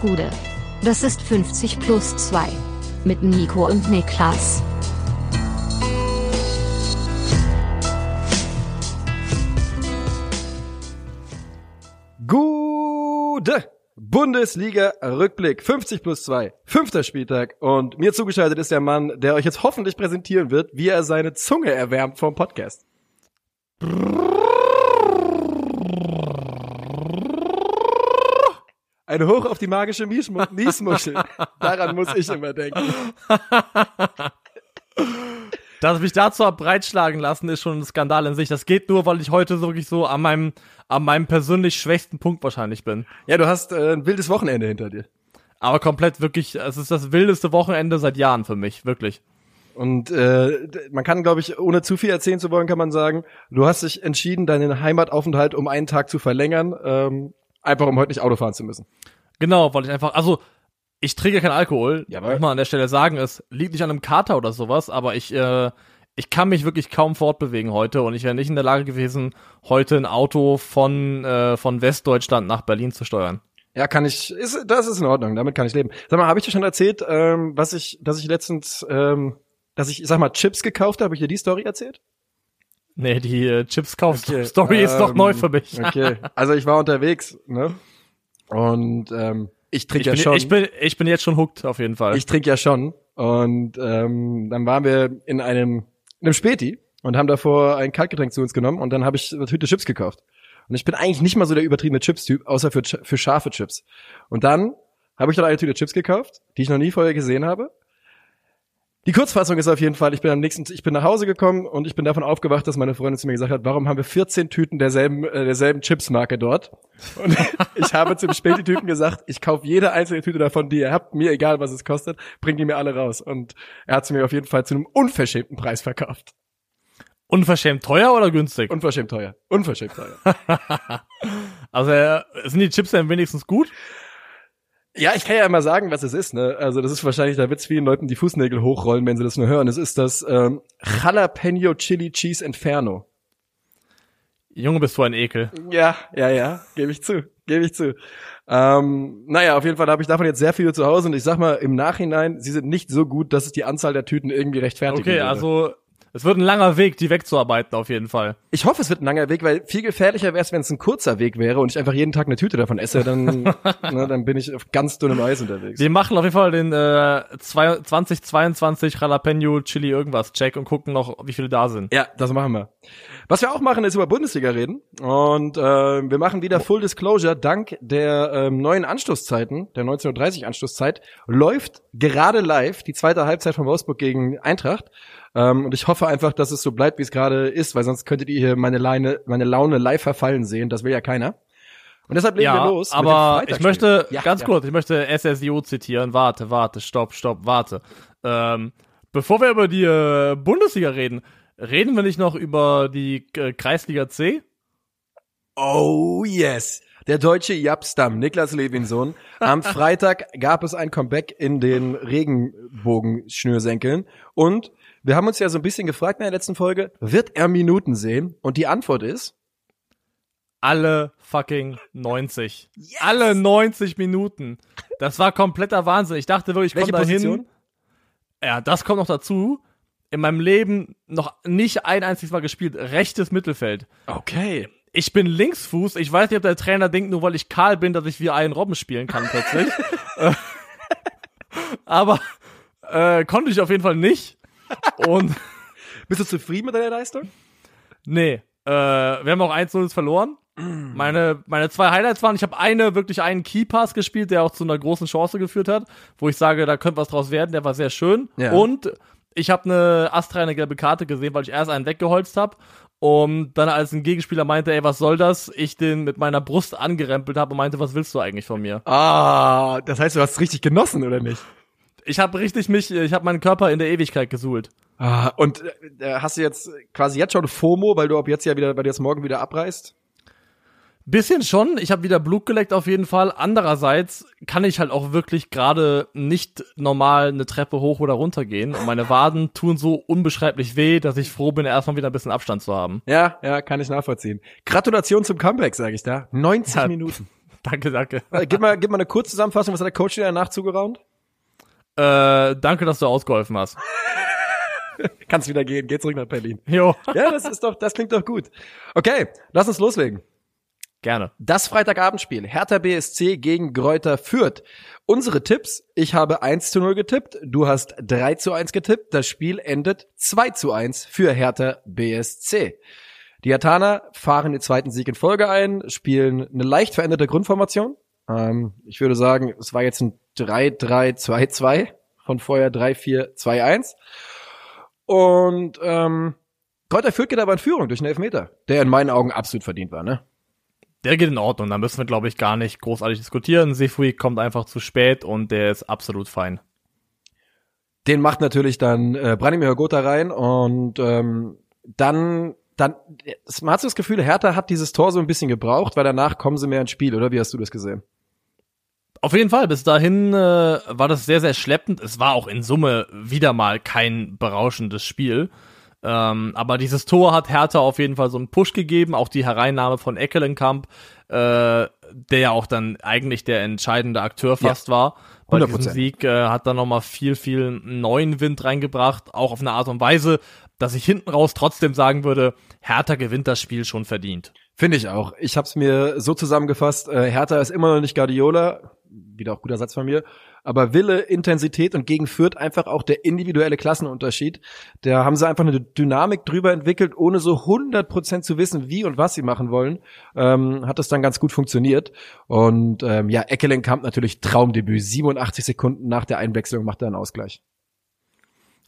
Gude. Das ist 50 plus 2. Mit Nico und Niklas. Gude! Bundesliga-Rückblick 50 plus 2, fünfter Spieltag und mir zugeschaltet ist der Mann, der euch jetzt hoffentlich präsentieren wird, wie er seine Zunge erwärmt vom Podcast. Ein Hoch auf die magische Miesmu Miesmuschel. Daran muss ich immer denken. Dass ich mich dazu hab breitschlagen lassen, ist schon ein Skandal in sich. Das geht nur, weil ich heute wirklich so an meinem, an meinem persönlich schwächsten Punkt wahrscheinlich bin. Ja, du hast äh, ein wildes Wochenende hinter dir. Aber komplett wirklich, es ist das wildeste Wochenende seit Jahren für mich, wirklich. Und äh, man kann, glaube ich, ohne zu viel erzählen zu wollen, kann man sagen, du hast dich entschieden, deinen Heimataufenthalt um einen Tag zu verlängern, ähm, einfach um heute nicht Auto fahren zu müssen. Genau, weil ich einfach, also ich trinke keinen Alkohol, Jawohl. muss man an der Stelle sagen, es liegt nicht an einem Kater oder sowas, aber ich, äh, ich kann mich wirklich kaum fortbewegen heute und ich wäre nicht in der Lage gewesen, heute ein Auto von, äh, von Westdeutschland nach Berlin zu steuern. Ja, kann ich, ist, das ist in Ordnung, damit kann ich leben. Sag mal, habe ich dir schon erzählt, ähm, was ich, dass ich letztens, ähm, dass ich, sag mal, Chips gekauft habe? Habe ich dir die Story erzählt? Nee, die äh, Chips-Kauf-Story Okay, ist doch ähm, neu für mich. Okay, also ich war unterwegs, ne? Und ähm, ich trinke ja bin, schon. ich, bin, ich bin jetzt schon hooked, auf jeden Fall. Ich trinke ja schon. Und ähm, dann waren wir in einem, in einem Späti und haben davor ein Kaltgetränk zu uns genommen und dann habe ich eine Tüte Chips gekauft. Und ich bin eigentlich nicht mal so der übertriebene Chips-Typ, außer für, für scharfe Chips. Und dann habe ich dann eine Tüte Chips gekauft, die ich noch nie vorher gesehen habe. Die Kurzfassung ist auf jeden Fall, ich bin am nächsten, ich bin nach Hause gekommen und ich bin davon aufgewacht, dass meine Freundin zu mir gesagt hat, warum haben wir 14 Tüten derselben, äh, derselben Chipsmarke dort? Und ich habe zum Späti-Typen gesagt, ich kaufe jede einzelne Tüte davon, die ihr habt, mir egal, was es kostet, bringt die mir alle raus. Und er hat sie mir auf jeden Fall zu einem unverschämten Preis verkauft. Unverschämt teuer oder günstig? Unverschämt teuer. Unverschämt teuer. Also äh, sind die Chips denn wenigstens gut? Ja, ich kann ja immer sagen, was es ist. Ne? Also das ist wahrscheinlich, da wird's vielen Leuten die Fußnägel hochrollen, wenn sie das nur hören. Es ist das ähm, Jalapeno Chili Cheese Inferno. Junge, bist du ein Ekel. Ja, ja, ja, gebe ich zu, gebe ich zu. Ähm, naja, auf jeden Fall habe ich davon jetzt sehr viele zu Hause und ich sag mal, im Nachhinein, sie sind nicht so gut, dass es die Anzahl der Tüten irgendwie rechtfertigen Okay, würde. also es wird ein langer Weg, die wegzuarbeiten, auf jeden Fall. Ich hoffe, es wird ein langer Weg, weil viel gefährlicher wäre es, wenn es ein kurzer Weg wäre und ich einfach jeden Tag eine Tüte davon esse, dann, ne, dann bin ich auf ganz dünnem Eis unterwegs. Wir machen auf jeden Fall den äh, zwei- 2022 Jalapeno Chili irgendwas Check und gucken noch, wie viele da sind. Ja, das machen wir. Was wir auch machen, ist über Bundesliga reden. Und äh, wir machen wieder Full Disclosure. Dank der ähm, neuen Anstoßzeiten, der 19.30 Anstoßzeit, läuft gerade live die zweite Halbzeit von Wolfsburg gegen Eintracht. Ähm, und ich hoffe einfach, dass es so bleibt, wie es gerade ist, weil sonst könntet ihr hier meine, Leine, meine Laune live verfallen sehen. Das will ja keiner. Und deshalb legen wir Ja, los. mit dem aber ich möchte Ja, ganz ja. kurz, ich möchte SSIO zitieren. Warte, warte, stopp, stopp, warte. Ähm, bevor wir über die äh, Bundesliga reden, reden wir nicht noch über die äh, Kreisliga C? Oh yes. Der deutsche Japstam, Niklas Levinson. Am Freitag gab es ein Comeback in den Regenbogenschnürsenkeln. Und wir haben uns ja so ein bisschen gefragt in der letzten Folge, wird er Minuten sehen? Und die Antwort ist, Alle fucking 90. Alle 90 Minuten. Das war kompletter Wahnsinn. Ich dachte wirklich, ich komme Position? dahin. Ja, das kommt noch dazu. In meinem Leben noch nicht ein einziges Mal gespielt. Rechtes Mittelfeld. Okay. Ich bin Linksfuß. Ich weiß nicht, ob der Trainer denkt, nur weil ich Karl bin, dass ich wie einen Robben spielen kann plötzlich. Äh, Aber äh, konnte ich auf jeden Fall nicht. Und Bist du zufrieden mit deiner Leistung? nee, äh, wir haben auch 1-0 verloren. Meine, meine zwei Highlights waren, ich habe eine, wirklich einen Keypass gespielt, der auch zu einer großen Chance geführt hat, wo ich sage, da könnte was draus werden, der war sehr schön. Ja. Und ich habe eine astreine gelbe Karte gesehen, weil ich erst einen weggeholzt habe und dann als ein Gegenspieler meinte, ey, was soll das? Ich den mit meiner Brust angerempelt habe und meinte, was willst du eigentlich von mir? Ah, das heißt, du hast richtig genossen, oder nicht? Ich habe richtig mich, ich habe meinen Körper in der Ewigkeit gesuhlt. Ah, und äh, hast du jetzt quasi jetzt schon FOMO, weil du ab jetzt ja wieder, weil du jetzt morgen wieder abreist? Bisschen schon. Ich habe wieder Blut geleckt auf jeden Fall. Andererseits kann ich halt auch wirklich gerade nicht normal eine Treppe hoch oder runter gehen. Und meine Waden tun so unbeschreiblich weh, dass ich froh bin, erstmal wieder ein bisschen Abstand zu haben. Ja, ja, kann ich nachvollziehen. Gratulation zum Comeback, sage ich da. 90 Ja. Minuten. danke, danke. Äh, gib mal, gib mal eine Kurzzusammenfassung, was hat der Coach dir danach zugeraunt? Äh, danke, dass du ausgeholfen hast. Kannst wieder gehen, geh zurück nach Berlin. Jo. Ja, das ist doch, das klingt doch gut. Okay, lass uns loslegen. Gerne. Das Freitagabendspiel. Hertha BSC gegen Gräuter Fürth. Unsere Tipps. Ich habe 1 zu 0 getippt. Du hast 3 zu 1 getippt. Das Spiel endet 2 zu 1 für Hertha BSC. Die Hertaner fahren den zweiten Sieg in Folge ein, spielen eine leicht veränderte Grundformation. Ähm, ich würde sagen, es war jetzt ein 3-3-2-2 von vorher 3-4-2-1. Und ähm, Kräuter Fürth geht aber in Führung durch einen Elfmeter, der in meinen Augen absolut verdient war, ne? Der geht in Ordnung, da müssen wir, glaube ich, gar nicht großartig diskutieren. Sefui kommt einfach zu spät und der ist absolut fein. Den macht natürlich dann äh, Branimir Gotha rein und ähm, dann dann hat so das Gefühl, Hertha hat dieses Tor so ein bisschen gebraucht, weil danach kommen sie mehr ins Spiel, oder wie hast du das gesehen? Auf jeden Fall, bis dahin äh, war das sehr, sehr schleppend. Es war auch in Summe wieder mal kein berauschendes Spiel. Ähm, aber dieses Tor hat Hertha auf jeden Fall so einen Push gegeben, auch die Hereinnahme von Eckelenkamp, äh, der ja auch dann eigentlich der entscheidende Akteur fast ja, war. Bei 100%. diesem Sieg äh, hat dann nochmal viel, viel neuen Wind reingebracht, auch auf eine Art und Weise, dass ich hinten raus trotzdem sagen würde, Hertha gewinnt das Spiel schon verdient. Finde ich auch. Ich habe es mir so zusammengefasst, äh, Hertha ist immer noch nicht Guardiola, wieder auch guter Satz von mir, aber Wille, Intensität und gegen Fürth einfach auch der individuelle Klassenunterschied. Da haben sie einfach eine Dynamik drüber entwickelt, ohne so 100% zu wissen, wie und was sie machen wollen. Ähm, hat das dann ganz gut funktioniert. Und ähm, ja, Eckelenkamp natürlich Traumdebüt. 87 Sekunden nach der Einwechslung macht er einen Ausgleich.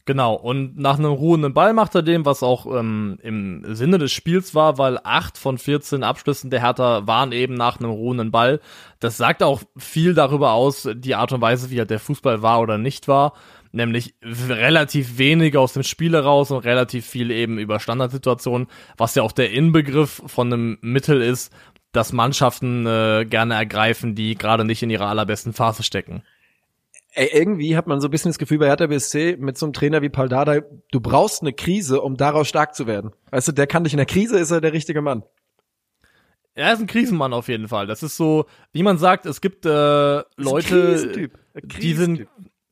Genau, und nach einem ruhenden Ball macht er den, was auch ähm, im Sinne des Spiels war, weil acht von 14 Abschlüssen der Hertha waren eben nach einem ruhenden Ball. Das sagt auch viel darüber aus, die Art und Weise, wie halt der Fußball war oder nicht war. Nämlich relativ wenig aus dem Spiel heraus und relativ viel eben über Standardsituationen, was ja auch der Inbegriff von einem Mittel ist, das Mannschaften äh, gerne ergreifen, die gerade nicht in ihrer allerbesten Phase stecken. Ey, irgendwie hat man so ein bisschen das Gefühl bei Hertha BSC mit so einem Trainer wie Paldada, du brauchst eine Krise, um daraus stark zu werden. Weißt du, der kann dich in der Krise, ist er der richtige Mann. Er ist ein Krisenmann auf jeden Fall. Das ist so, wie man sagt, es gibt äh, Leute, die sind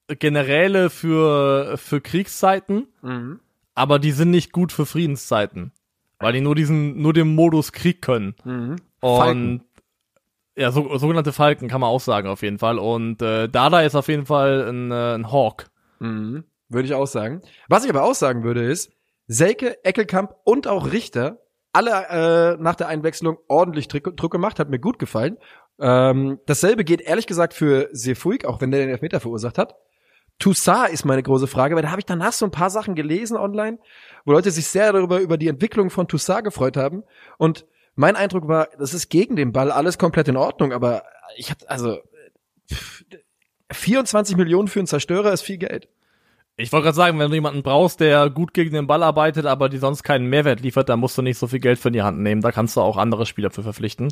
Generäle für, für Kriegszeiten, mhm. aber die sind nicht gut für Friedenszeiten. Weil die nur diesen, nur den Modus Krieg können. Mhm. Und Falken. Ja, so, sogenannte Falken kann man auch sagen auf jeden Fall. Und äh, Dada ist auf jeden Fall ein, äh, ein Hawk. Mhm. Würde ich auch sagen. Was ich aber auch sagen würde ist, Selke, Eckelkamp und auch Richter, alle äh, nach der Einwechslung ordentlich Druck, Druck gemacht, hat mir gut gefallen. Ähm, dasselbe geht ehrlich gesagt für Sefuig, auch wenn der den Elfmeter verursacht hat. Toussaint ist meine große Frage, weil da habe ich danach so ein paar Sachen gelesen online, wo Leute sich sehr darüber über die Entwicklung von Toussaint gefreut haben. Und mein Eindruck war, das ist gegen den Ball alles komplett in Ordnung, aber ich hatte also 24 Millionen für einen Zerstörer ist viel Geld. Ich wollte gerade sagen, wenn du jemanden brauchst, der gut gegen den Ball arbeitet, aber die sonst keinen Mehrwert liefert, dann musst du nicht so viel Geld für die Hand nehmen. Da kannst du auch andere Spieler für verpflichten.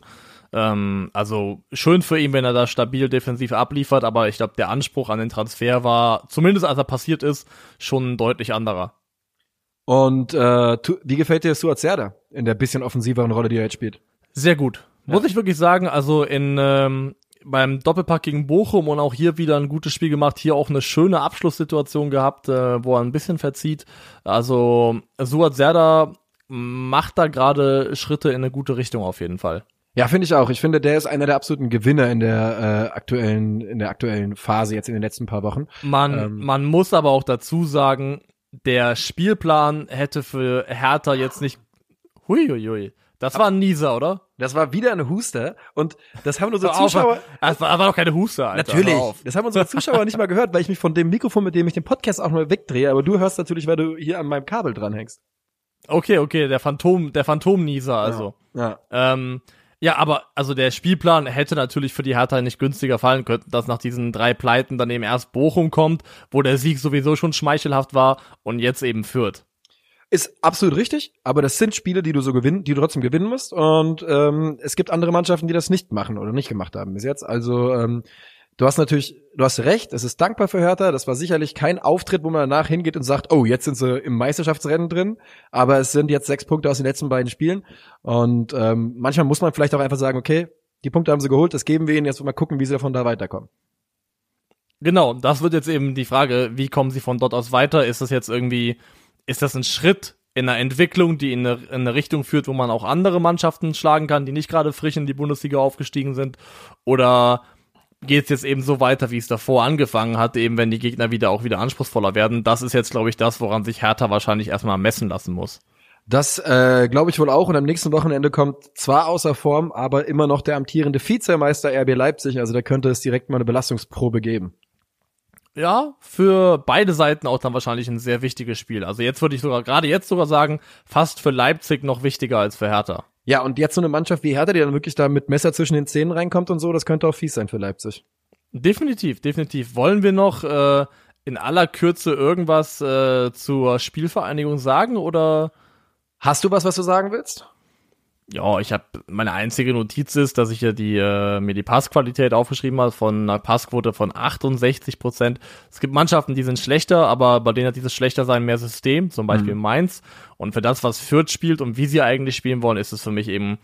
Ähm, also schön für ihn, wenn er da stabil defensiv abliefert, aber ich glaube, der Anspruch an den Transfer war, zumindest als er passiert ist, schon ein deutlich anderer. Und äh, wie gefällt dir Stuart Serda in der bisschen offensiveren Rolle, die er jetzt spielt? Sehr gut. Ja. Muss ich wirklich sagen, also in ähm, beim Doppelpack gegen Bochum und auch hier wieder ein gutes Spiel gemacht, hier auch eine schöne Abschlusssituation gehabt, äh, wo er ein bisschen verzieht. Also Suat Serda macht da gerade Schritte in eine gute Richtung auf jeden Fall. Ja, finde ich auch. Ich finde, der ist einer der absoluten Gewinner in der äh, aktuellen in der aktuellen Phase jetzt in den letzten paar Wochen. Man ähm, man muss aber auch dazu sagen, der Spielplan hätte für Hertha jetzt nicht. Huiuiui. Das war ein Nieser, oder? Das war wieder eine Huster und das haben unsere Zuschauer. Das war, war doch keine Huster, Alter. Natürlich. Das haben unsere Zuschauer nicht mal gehört, weil ich mich von dem Mikrofon, mit dem ich den Podcast auch mal wegdrehe, aber du hörst natürlich, weil du hier an meinem Kabel dranhängst. Okay, okay, der Phantom, der Phantom-Nieser, also. Ja. ja. Ähm, ja, aber also der Spielplan hätte natürlich für die Hertha nicht günstiger fallen können, dass nach diesen drei Pleiten dann eben erst Bochum kommt, wo der Sieg sowieso schon schmeichelhaft war und jetzt eben führt. Ist absolut richtig, aber das sind Spiele, die du so gewinnen, die du trotzdem gewinnen musst. Und ähm, es gibt andere Mannschaften, die das nicht machen oder nicht gemacht haben bis jetzt. Also ähm, Du hast natürlich, du hast recht, es ist dankbar für Hertha. Das war sicherlich kein Auftritt, wo man danach hingeht und sagt, oh, jetzt sind sie im Meisterschaftsrennen drin. Aber es sind jetzt sechs Punkte aus den letzten beiden Spielen. Und ähm, manchmal muss man vielleicht auch einfach sagen, okay, Die Punkte haben sie geholt, das geben wir ihnen. Jetzt mal gucken, wie sie davon da weiterkommen. Genau, das wird jetzt eben die Frage, wie kommen sie von dort aus weiter? Ist das jetzt irgendwie, ist das ein Schritt in einer Entwicklung, die in eine, in eine Richtung führt, wo man auch andere Mannschaften schlagen kann, die nicht gerade frisch in die Bundesliga aufgestiegen sind? Oder geht es jetzt eben so weiter, wie es davor angefangen hat, eben wenn die Gegner wieder auch wieder anspruchsvoller werden? Das ist jetzt, glaube ich, das, woran sich Hertha wahrscheinlich erstmal messen lassen muss. Das äh, glaube ich wohl auch. Und am nächsten Wochenende kommt zwar außer Form, aber immer noch der amtierende Vizemeister RB Leipzig. Also da könnte es direkt mal eine Belastungsprobe geben. Ja, für beide Seiten auch dann wahrscheinlich ein sehr wichtiges Spiel. Also jetzt würde ich sogar, gerade jetzt sogar sagen, fast für Leipzig noch wichtiger als für Hertha. Ja, und jetzt so eine Mannschaft wie Hertha, die dann wirklich da mit Messer zwischen den Zähnen reinkommt und so, das könnte auch fies sein für Leipzig. Definitiv, definitiv. Wollen wir noch äh, in aller Kürze irgendwas äh, zur Spielvereinigung sagen oder Hast du was, was du sagen willst? Ja, ich habe meine einzige Notiz ist, dass ich ja die äh, mir die Passqualität aufgeschrieben habe von einer Passquote von 68 Prozent. Es gibt Mannschaften, die sind schlechter, aber bei denen hat dieses schlechter sein mehr System, zum Beispiel mhm. Mainz. Und für das, was Fürth spielt und wie sie eigentlich spielen wollen, ist es für mich eben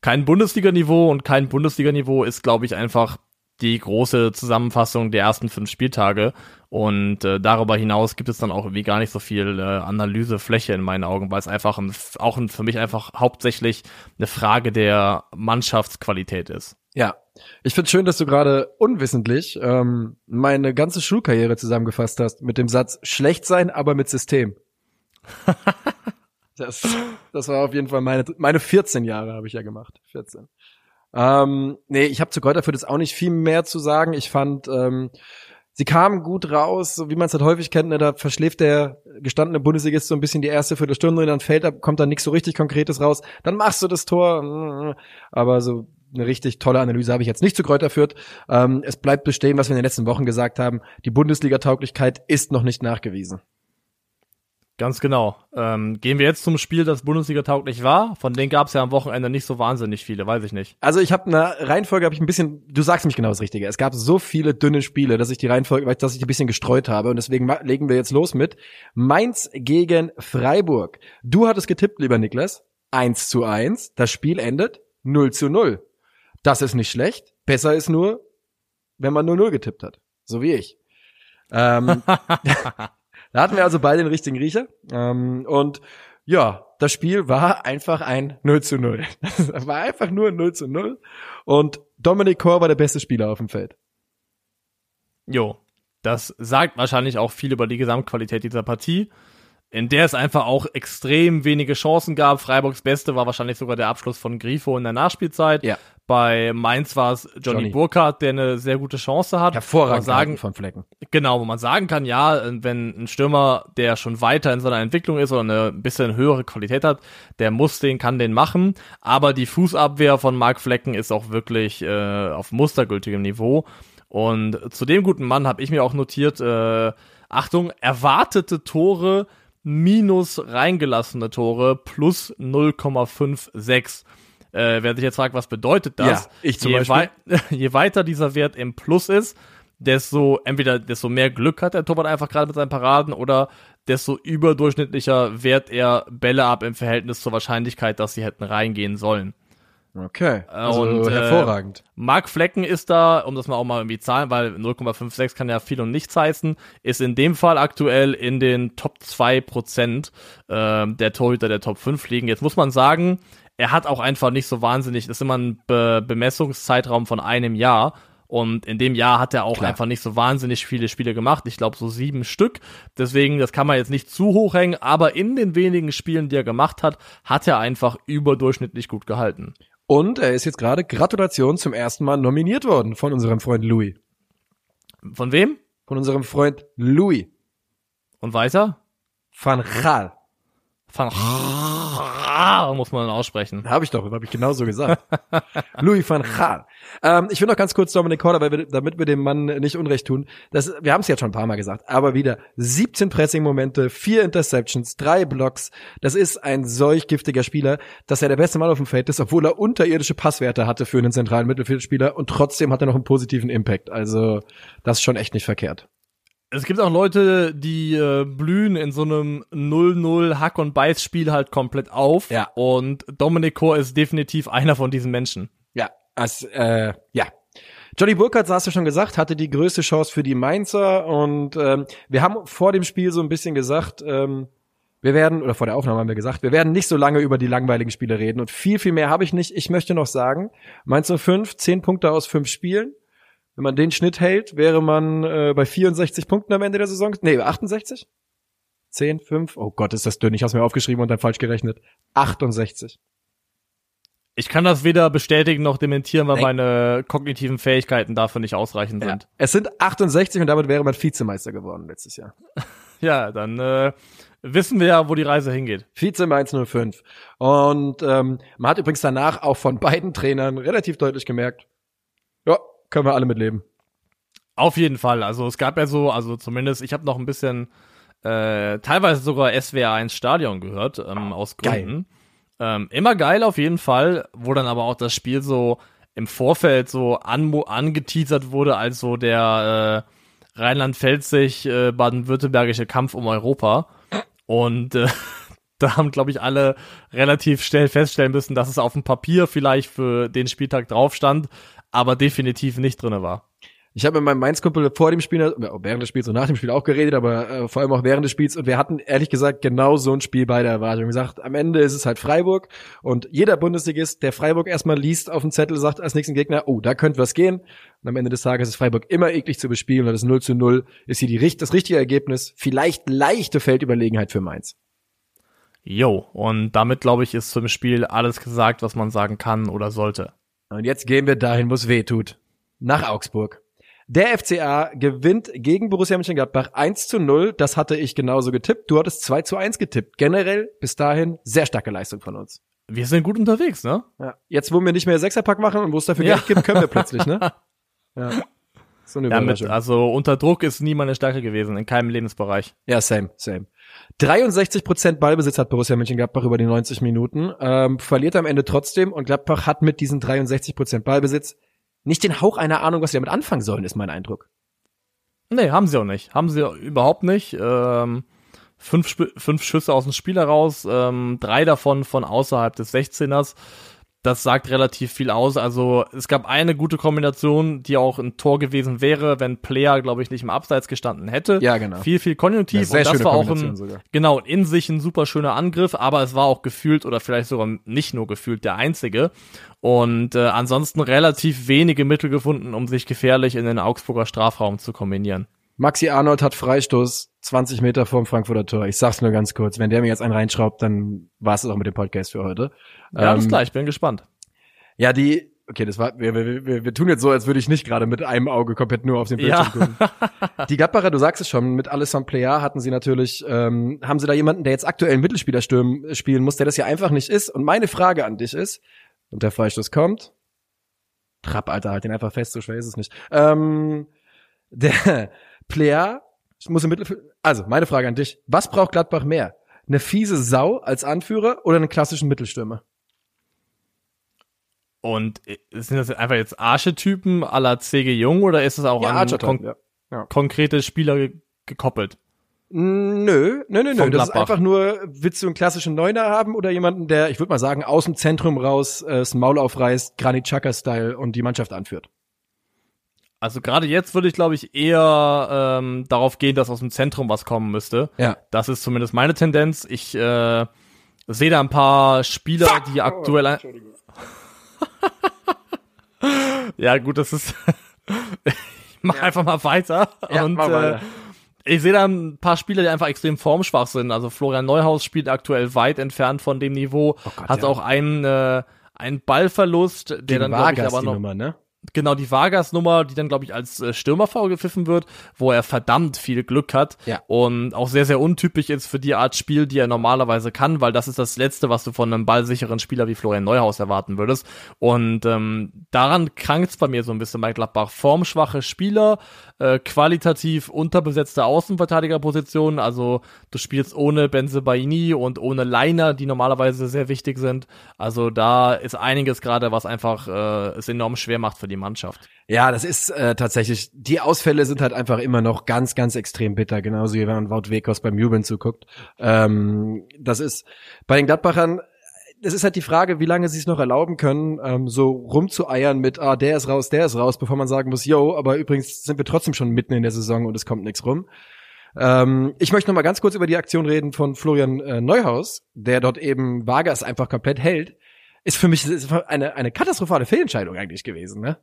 kein Bundesliga-Niveau und kein Bundesliga-Niveau ist, glaube ich, einfach die große Zusammenfassung der ersten fünf Spieltage. Und äh, darüber hinaus gibt es dann auch irgendwie gar nicht so viel äh, Analysefläche in meinen Augen, weil es einfach ein, auch ein, für mich einfach hauptsächlich eine Frage der Mannschaftsqualität ist. Ja, ich finde schön, dass du gerade unwissentlich ähm, meine ganze Schulkarriere zusammengefasst hast mit dem Satz schlecht sein, aber mit System. das, das war auf jeden Fall meine meine 14 Jahre habe ich ja gemacht, 14. Ähm, nee, ich habe zu Kräuter für das auch nicht viel mehr zu sagen. Ich fand, ähm, sie kamen gut raus, so wie man es halt häufig kennt, ne, da verschläft der gestandene Bundesligist so ein bisschen die erste Viertelstunde, dann fällt da, kommt da nichts so richtig Konkretes raus, dann machst du das Tor, aber so eine richtig tolle Analyse habe ich jetzt nicht zu Kräuter führt. Ähm, es bleibt bestehen, was wir in den letzten Wochen gesagt haben. Die Bundesliga-Tauglichkeit ist noch nicht nachgewiesen. Ganz genau. Ähm, gehen wir jetzt zum Spiel, das Bundesliga tauglich war. Von denen gab es ja am Wochenende nicht so wahnsinnig viele, weiß ich nicht. Also ich habe eine Reihenfolge, habe ich ein bisschen. Du sagst nicht genau das Richtige. Es gab so viele dünne Spiele, dass ich die Reihenfolge, dass ich die ein bisschen gestreut habe und deswegen legen wir jetzt los mit Mainz gegen Freiburg. Du hattest getippt, lieber Niklas, 1 zu 1. Das Spiel endet 0 zu 0. Das ist nicht schlecht. Besser ist nur, wenn man nur 0 getippt hat. So wie ich. Ähm, Da hatten wir also beide den richtigen Riecher. Ähm, und ja, das Spiel war einfach ein 0 zu 0. Das war einfach nur 0 zu 0. Und Dominic Kor war der beste Spieler auf dem Feld. Jo, das sagt wahrscheinlich auch viel über die Gesamtqualität dieser Partie in der es einfach auch extrem wenige Chancen gab. Freiburgs Beste war wahrscheinlich sogar der Abschluss von Grifo in der Nachspielzeit. Ja. Bei Mainz war es Johnny, Johnny Burkhardt, der eine sehr gute Chance hat. Hervorragend sagen, von Flecken. Genau, wo man sagen kann, ja, wenn ein Stürmer, der schon weiter in seiner Entwicklung ist oder eine bisschen höhere Qualität hat, der muss den, kann den machen. Aber die Fußabwehr von Mark Flecken ist auch wirklich äh, auf mustergültigem Niveau. Und zu dem guten Mann habe ich mir auch notiert, äh, Achtung, erwartete Tore minus reingelassene Tore plus 0,56. Äh, wer sich jetzt fragt, was bedeutet das? Ja, ich zum je Beispiel. Wei je weiter dieser Wert im Plus ist, desto entweder desto mehr Glück hat der Torwart einfach gerade mit seinen Paraden oder desto überdurchschnittlicher wehrt er Bälle ab im Verhältnis zur Wahrscheinlichkeit, dass sie hätten reingehen sollen. Okay, also und, hervorragend. Äh, Mark Flecken ist da, um das mal auch mal irgendwie zahlen, weil 0,56 kann ja viel und nichts heißen, ist in dem Fall aktuell in den Top 2 Prozent äh, der Torhüter der Top 5 liegen. Jetzt muss man sagen, er hat auch einfach nicht so wahnsinnig, das ist immer ein Be Bemessungszeitraum von einem Jahr. Und in dem Jahr hat er auch Klar. einfach nicht so wahnsinnig viele Spiele gemacht. Ich glaube so sieben Stück. Deswegen, das kann man jetzt nicht zu hoch hängen. Aber in den wenigen Spielen, die er gemacht hat, hat er einfach überdurchschnittlich gut gehalten. Und er ist jetzt gerade Gratulation zum ersten Mal nominiert worden von unserem Freund Louis. Von wem? Von unserem Freund Louis. Und weiter? Van Gaal. Van Gaal muss man aussprechen. Habe ich doch, habe ich genauso gesagt. Louis van Gaal. Ähm, ich will noch ganz kurz weil wir, damit wir dem Mann nicht Unrecht tun. Das, wir haben es jetzt schon ein paar Mal gesagt, aber wieder 17 Pressing-Momente, vier Interceptions, drei Blocks. Das ist ein solch giftiger Spieler, dass er der beste Mann auf dem Feld ist, obwohl er unterirdische Passwerte hatte für einen zentralen Mittelfeldspieler und trotzdem hat er noch einen positiven Impact. Also das ist schon echt nicht verkehrt. Es gibt auch Leute, die äh, blühen in so einem 0-0 Hack- und Beiß-Spiel halt komplett auf. Ja. Und Dominic Kor ist definitiv einer von diesen Menschen. Ja, als, äh, ja. Johnny Burkhardt, hast du schon gesagt, hatte die größte Chance für die Mainzer und ähm, wir haben vor dem Spiel so ein bisschen gesagt, ähm, wir werden, oder vor der Aufnahme haben wir gesagt, wir werden nicht so lange über die langweiligen Spiele reden und viel, viel mehr habe ich nicht. Ich möchte noch sagen, Mainz 05, 10 Punkte aus 5 Spielen. Wenn man den Schnitt hält, wäre man äh, bei 64 Punkten am Ende der Saison. Nee, 68? 10, 5? Oh Gott, ist das dünn. Ich habe mir aufgeschrieben und dann falsch gerechnet. 68. Ich kann das weder bestätigen noch dementieren, weil Nein. meine kognitiven Fähigkeiten dafür nicht ausreichend ja. sind. Es sind 68 und damit wäre man Vizemeister geworden letztes Jahr. ja, dann äh, wissen wir ja, wo die Reise hingeht. Vize Mainz 05. Und ähm, man hat übrigens danach auch von beiden Trainern relativ deutlich gemerkt, ja, können wir alle mitleben. Auf jeden Fall. Also es gab ja so, also zumindest, ich habe noch ein bisschen äh, teilweise sogar SWR 1 Stadion gehört, ähm, aus Gründen. Geil. Ähm, immer geil auf jeden Fall, wo dann aber auch das Spiel so im Vorfeld so an, angeteasert wurde als so der äh, Rheinland-Pfälzig äh, baden-württembergische Kampf um Europa. Und äh, da haben, glaube ich, alle relativ schnell feststellen müssen, dass es auf dem Papier vielleicht für den Spieltag drauf stand, aber definitiv nicht drinne war. Ich habe mit meinem Mainz-Kumpel vor dem Spiel, während des Spiels und nach dem Spiel auch geredet, aber äh, vor allem auch während des Spiels. Und wir hatten ehrlich gesagt genau so ein Spiel bei der Erwartung. Gesagt, am Ende ist es halt Freiburg und jeder Bundesligist, der Freiburg erstmal liest auf dem Zettel, sagt als nächsten Gegner, oh, da könnte was gehen. Und am Ende des Tages ist Freiburg immer eklig zu bespielen und das 0 zu 0 ist hier die, das richtige Ergebnis. Vielleicht leichte Feldüberlegenheit für Mainz. Jo, und damit glaube ich, ist zum Spiel alles gesagt, was man sagen kann oder sollte. Und jetzt gehen wir dahin, wo es weh tut. Nach Augsburg. Der FCA gewinnt gegen Borussia Mönchengladbach 1 zu 0. Das hatte ich genauso getippt. Du hattest 2 zu 1 getippt. Generell bis dahin sehr starke Leistung von uns. Wir sind gut unterwegs, ne? Ja. Jetzt, wo wir nicht mehr Sechserpack machen und wo es dafür ja. Geld gibt, können wir plötzlich, ne? Ja. So eine Damit, also unter Druck ist nie meine Stärke gewesen, in keinem Lebensbereich. Ja, same, same. 63 Prozent Ballbesitz hat Borussia Mönchengladbach über die 90 Minuten, ähm, verliert am Ende trotzdem und Gladbach hat mit diesen 63 Prozent Ballbesitz nicht den Hauch einer Ahnung, was sie damit anfangen sollen, ist mein Eindruck. Nee, haben sie auch nicht. Haben sie überhaupt nicht. Ähm, fünf, fünf Schüsse aus dem Spiel heraus, ähm, drei davon von außerhalb des 16ers das sagt relativ viel aus. Also es gab eine gute Kombination, die auch ein Tor gewesen wäre, wenn Player, glaube ich, nicht im Abseits gestanden hätte. Ja, genau. Viel, viel Konjunktiv. Ja, und das war auch ein, sogar. genau, in sich ein super schöner Angriff, aber es war auch gefühlt oder vielleicht sogar nicht nur gefühlt der einzige. Und äh, ansonsten relativ wenige Mittel gefunden, um sich gefährlich in den Augsburger Strafraum zu kombinieren. Maxi Arnold hat Freistoß 20 Meter vorm Frankfurter Tor. Ich sag's nur ganz kurz. Wenn der mir jetzt einen reinschraubt, dann war's es auch mit dem Podcast für heute. Ja, ähm, ist klar. Ich bin gespannt. Ja, die, okay, das war, wir, wir, wir, wir tun jetzt so, als würde ich nicht gerade mit einem Auge komplett nur auf den Bildschirm ja. gucken. Die Gladbacher, du sagst es schon, mit Alessandro Plea hatten sie natürlich, ähm, haben sie da jemanden, der jetzt aktuell Mittelspieler spielen muss, der das ja einfach nicht ist. Und meine Frage an dich ist, und der Freistoß kommt, Trapp, Alter, halt den einfach fest, so schwer ist es nicht. Ähm, der Plea muss im Mittelfeld, also meine Frage an dich, was braucht Gladbach mehr? Eine fiese Sau als Anführer oder einen klassischen Mittelstürmer? Und äh, sind das einfach jetzt Archetypen à la CG Jung oder ist es auch ja, an kon ja. Ja. konkrete Spieler gekoppelt? Nö, nö, nö, nö. Das ist einfach nur, willst du einen klassischen Neuner haben oder jemanden, der, ich würde mal sagen, aus dem Zentrum raus äh, das Maul aufreißt, Granit Xhaka-Style und die Mannschaft anführt? Also gerade jetzt würde ich, glaube ich, eher ähm, darauf gehen, dass aus dem Zentrum was kommen müsste. Ja. Das ist zumindest meine Tendenz. Ich äh, sehe da ein paar Spieler, Fuck! die aktuell... Oh, ja, gut, das ist. ich mach ja. einfach mal weiter. Ja, und mach weiter. Äh, ich sehe da ein paar Spieler, die einfach extrem formschwach sind. Also Florian Neuhaus spielt aktuell weit entfernt von dem Niveau, oh Gott, hat ja. auch einen, äh, einen Ballverlust, der Gegen dann glaube ich aber noch. Nummer, ne? Genau die Vargas-Nummer, die dann, glaube ich, als äh, Stürmerfoul gepfiffen wird, wo er verdammt viel Glück hat ja. und auch sehr, sehr untypisch ist für die Art Spiel, die er normalerweise kann, weil das ist das Letzte, was du von einem ballsicheren Spieler wie Florian Neuhaus erwarten würdest. Und ähm, daran krankt's bei mir so ein bisschen bei Gladbach. Formschwache Spieler, äh, qualitativ unterbesetzte Außenverteidigerpositionen, also du spielst ohne Benze Baini und ohne Leiner, die normalerweise sehr wichtig sind. Also da ist einiges gerade, was einfach äh, es enorm schwer macht für die Mannschaft. Ja, das ist äh, tatsächlich, die Ausfälle sind halt einfach immer noch ganz, ganz extrem bitter, genauso wie wenn man Wout Wekos beim Jubeln zuguckt. Ähm, das ist bei den Gladbachern es ist halt die Frage, wie lange sie es noch erlauben können, ähm, so rumzueiern mit, ah, der ist raus, der ist raus, bevor man sagen muss, yo, aber übrigens sind wir trotzdem schon mitten in der Saison und es kommt nichts rum. Ähm, ich möchte noch mal ganz kurz über die Aktion reden von Florian äh, Neuhaus, der dort eben Vargas einfach komplett hält. Ist für mich eine, eine katastrophale Fehlentscheidung eigentlich gewesen, ne?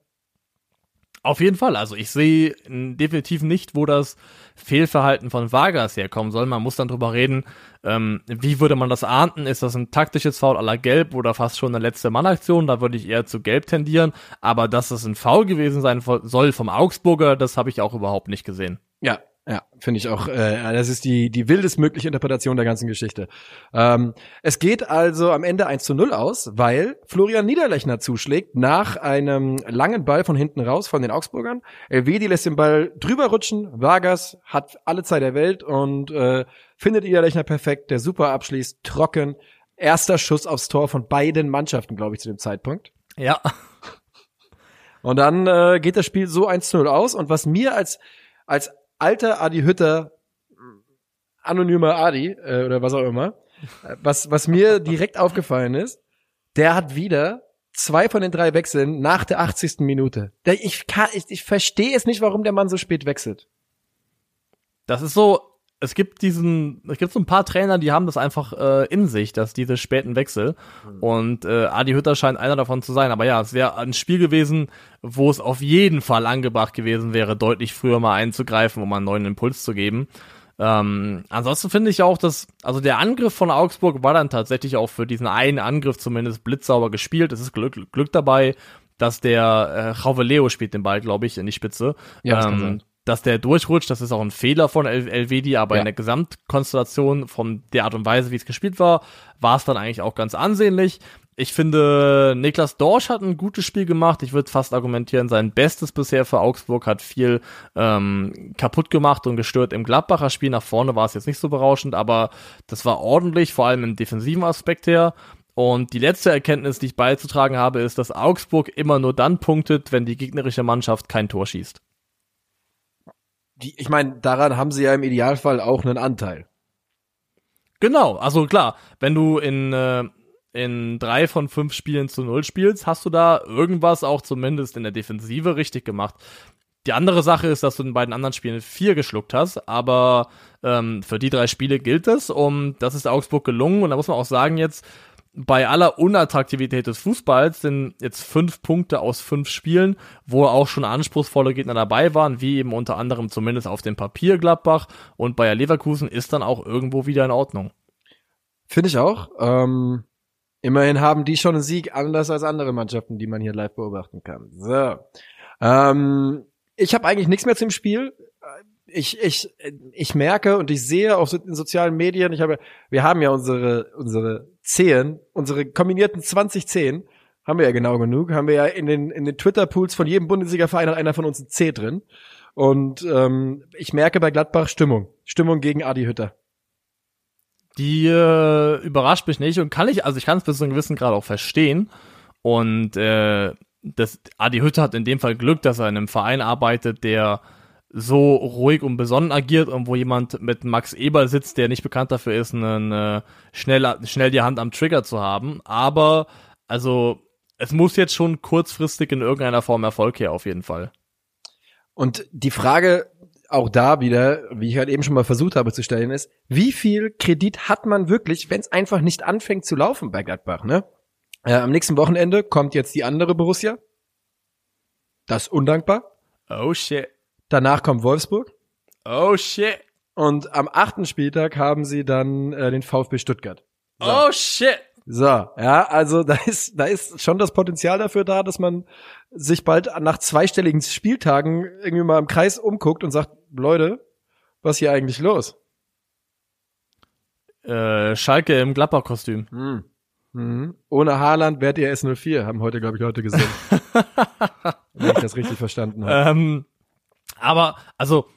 Auf jeden Fall. Also ich sehe definitiv nicht, wo das Fehlverhalten von Vargas herkommen soll. Man muss dann drüber reden, ähm, wie würde man das ahnden? Ist das ein taktisches Foul aller Gelb oder fast schon eine letzte Mannaktion? Da würde ich eher zu Gelb tendieren. Aber dass es ein Foul gewesen sein soll vom Augsburger, das habe ich auch überhaupt nicht gesehen. Ja, finde ich auch. Äh, das ist die die wildestmögliche Interpretation der ganzen Geschichte. Ähm, es geht also am Ende 1 zu 0 aus, weil Florian Niederlechner zuschlägt nach einem langen Ball von hinten raus von den Augsburgern. Elvedi lässt den Ball drüber rutschen. Vargas hat alle Zeit der Welt und äh, findet Niederlechner perfekt, der super abschließt, trocken. Erster Schuss aufs Tor von beiden Mannschaften, glaube ich, zu dem Zeitpunkt. Ja. Und dann äh, geht das Spiel so 1 zu 0 aus. Und was mir als als alter Adi Hütter, anonymer Adi äh, oder was auch immer, was, was mir direkt aufgefallen ist, der hat wieder zwei von den drei Wechseln nach der 80. Minute. Der, ich kann, ich, ich verstehe es nicht, warum der Mann so spät wechselt. Das ist so, es gibt diesen, es gibt so ein paar Trainer, die haben das einfach äh, in sich, dass diese späten Wechsel. Mhm. Und äh, Adi Hütter scheint einer davon zu sein. Aber ja, es wäre ein Spiel gewesen, wo es auf jeden Fall angebracht gewesen wäre, deutlich früher mal einzugreifen, um einen neuen Impuls zu geben. Ähm, ansonsten finde ich auch, dass, also der Angriff von Augsburg war dann tatsächlich auch für diesen einen Angriff zumindest blitzsauber gespielt. Es ist Glück, Glück dabei, dass der äh, Leo spielt den Ball, glaube ich, in die Spitze. Ja, ähm, dass der durchrutscht, das ist auch ein Fehler von El Elvedi, aber ja. in der Gesamtkonstellation von der Art und Weise, wie es gespielt war, war es dann eigentlich auch ganz ansehnlich. Ich finde, Niklas Dorsch hat ein gutes Spiel gemacht. Ich würde fast argumentieren, sein Bestes bisher für Augsburg hat viel ähm, kaputt gemacht und gestört im Gladbacher Spiel. Nach vorne war es jetzt nicht so berauschend, aber das war ordentlich, vor allem im defensiven Aspekt her. Und die letzte Erkenntnis, die ich beizutragen habe, ist, dass Augsburg immer nur dann punktet, wenn die gegnerische Mannschaft kein Tor schießt die, ich meine, daran haben sie ja im Idealfall auch einen Anteil. Genau, also klar, wenn du in, äh, in drei von fünf Spielen zu null spielst, hast du da irgendwas auch zumindest in der Defensive richtig gemacht. Die andere Sache ist, dass du in den beiden anderen Spielen vier geschluckt hast, aber ähm, für die drei Spiele gilt es und das ist Augsburg gelungen und da muss man auch sagen jetzt, bei aller Unattraktivität des Fußballs sind jetzt fünf Punkte aus fünf Spielen, wo auch schon anspruchsvolle Gegner dabei waren, wie eben unter anderem zumindest auf dem Papier Gladbach und Bayer Leverkusen ist dann auch irgendwo wieder in Ordnung. Finde ich auch. Ähm, immerhin haben die schon einen Sieg, anders als andere Mannschaften, die man hier live beobachten kann. So. Ähm, ich habe eigentlich nichts mehr zum Spiel ich, ich, ich merke und ich sehe auch in sozialen Medien, ich habe, wir haben ja unsere, unsere Zehen, unsere kombinierten 20 Zehen, haben wir ja genau genug, haben wir ja in den, in den Twitter-Pools von jedem Bundesliga-Verein hat einer von uns ein C drin. Und ähm, ich merke bei Gladbach Stimmung. Stimmung gegen Adi Hütter. Die äh, überrascht mich nicht und kann ich, also ich kann es bis zu einem gewissen Grad auch verstehen. Und äh, das Adi Hütter hat in dem Fall Glück, dass er in einem Verein arbeitet, der so ruhig und besonnen agiert und wo jemand mit Max Eber sitzt, der nicht bekannt dafür ist, einen, äh, schnell, schnell die Hand am Trigger zu haben. Aber, also, es muss jetzt schon kurzfristig in irgendeiner Form Erfolg her, auf jeden Fall. Und die Frage auch da wieder, wie ich halt eben schon mal versucht habe zu stellen, ist, wie viel Kredit hat man wirklich, wenn es einfach nicht anfängt zu laufen bei Gladbach, ne? Äh, am nächsten Wochenende kommt jetzt die andere Borussia. Das undankbar. Oh shit. Danach kommt Wolfsburg. Oh shit. Und am achten Spieltag haben sie dann äh, den VfB Stuttgart. So. Oh shit. So, ja, also da ist, da ist schon das Potenzial dafür da, dass man sich bald nach zweistelligen Spieltagen irgendwie mal im Kreis umguckt und sagt, Leute, was hier eigentlich los? Äh, Schalke im Gladbach-Kostüm. Hm. Mhm. Ohne Haaland wärt ihr S04, haben heute, glaube ich, Leute gesehen. Wenn ich das richtig verstanden habe. Ähm, aber, also,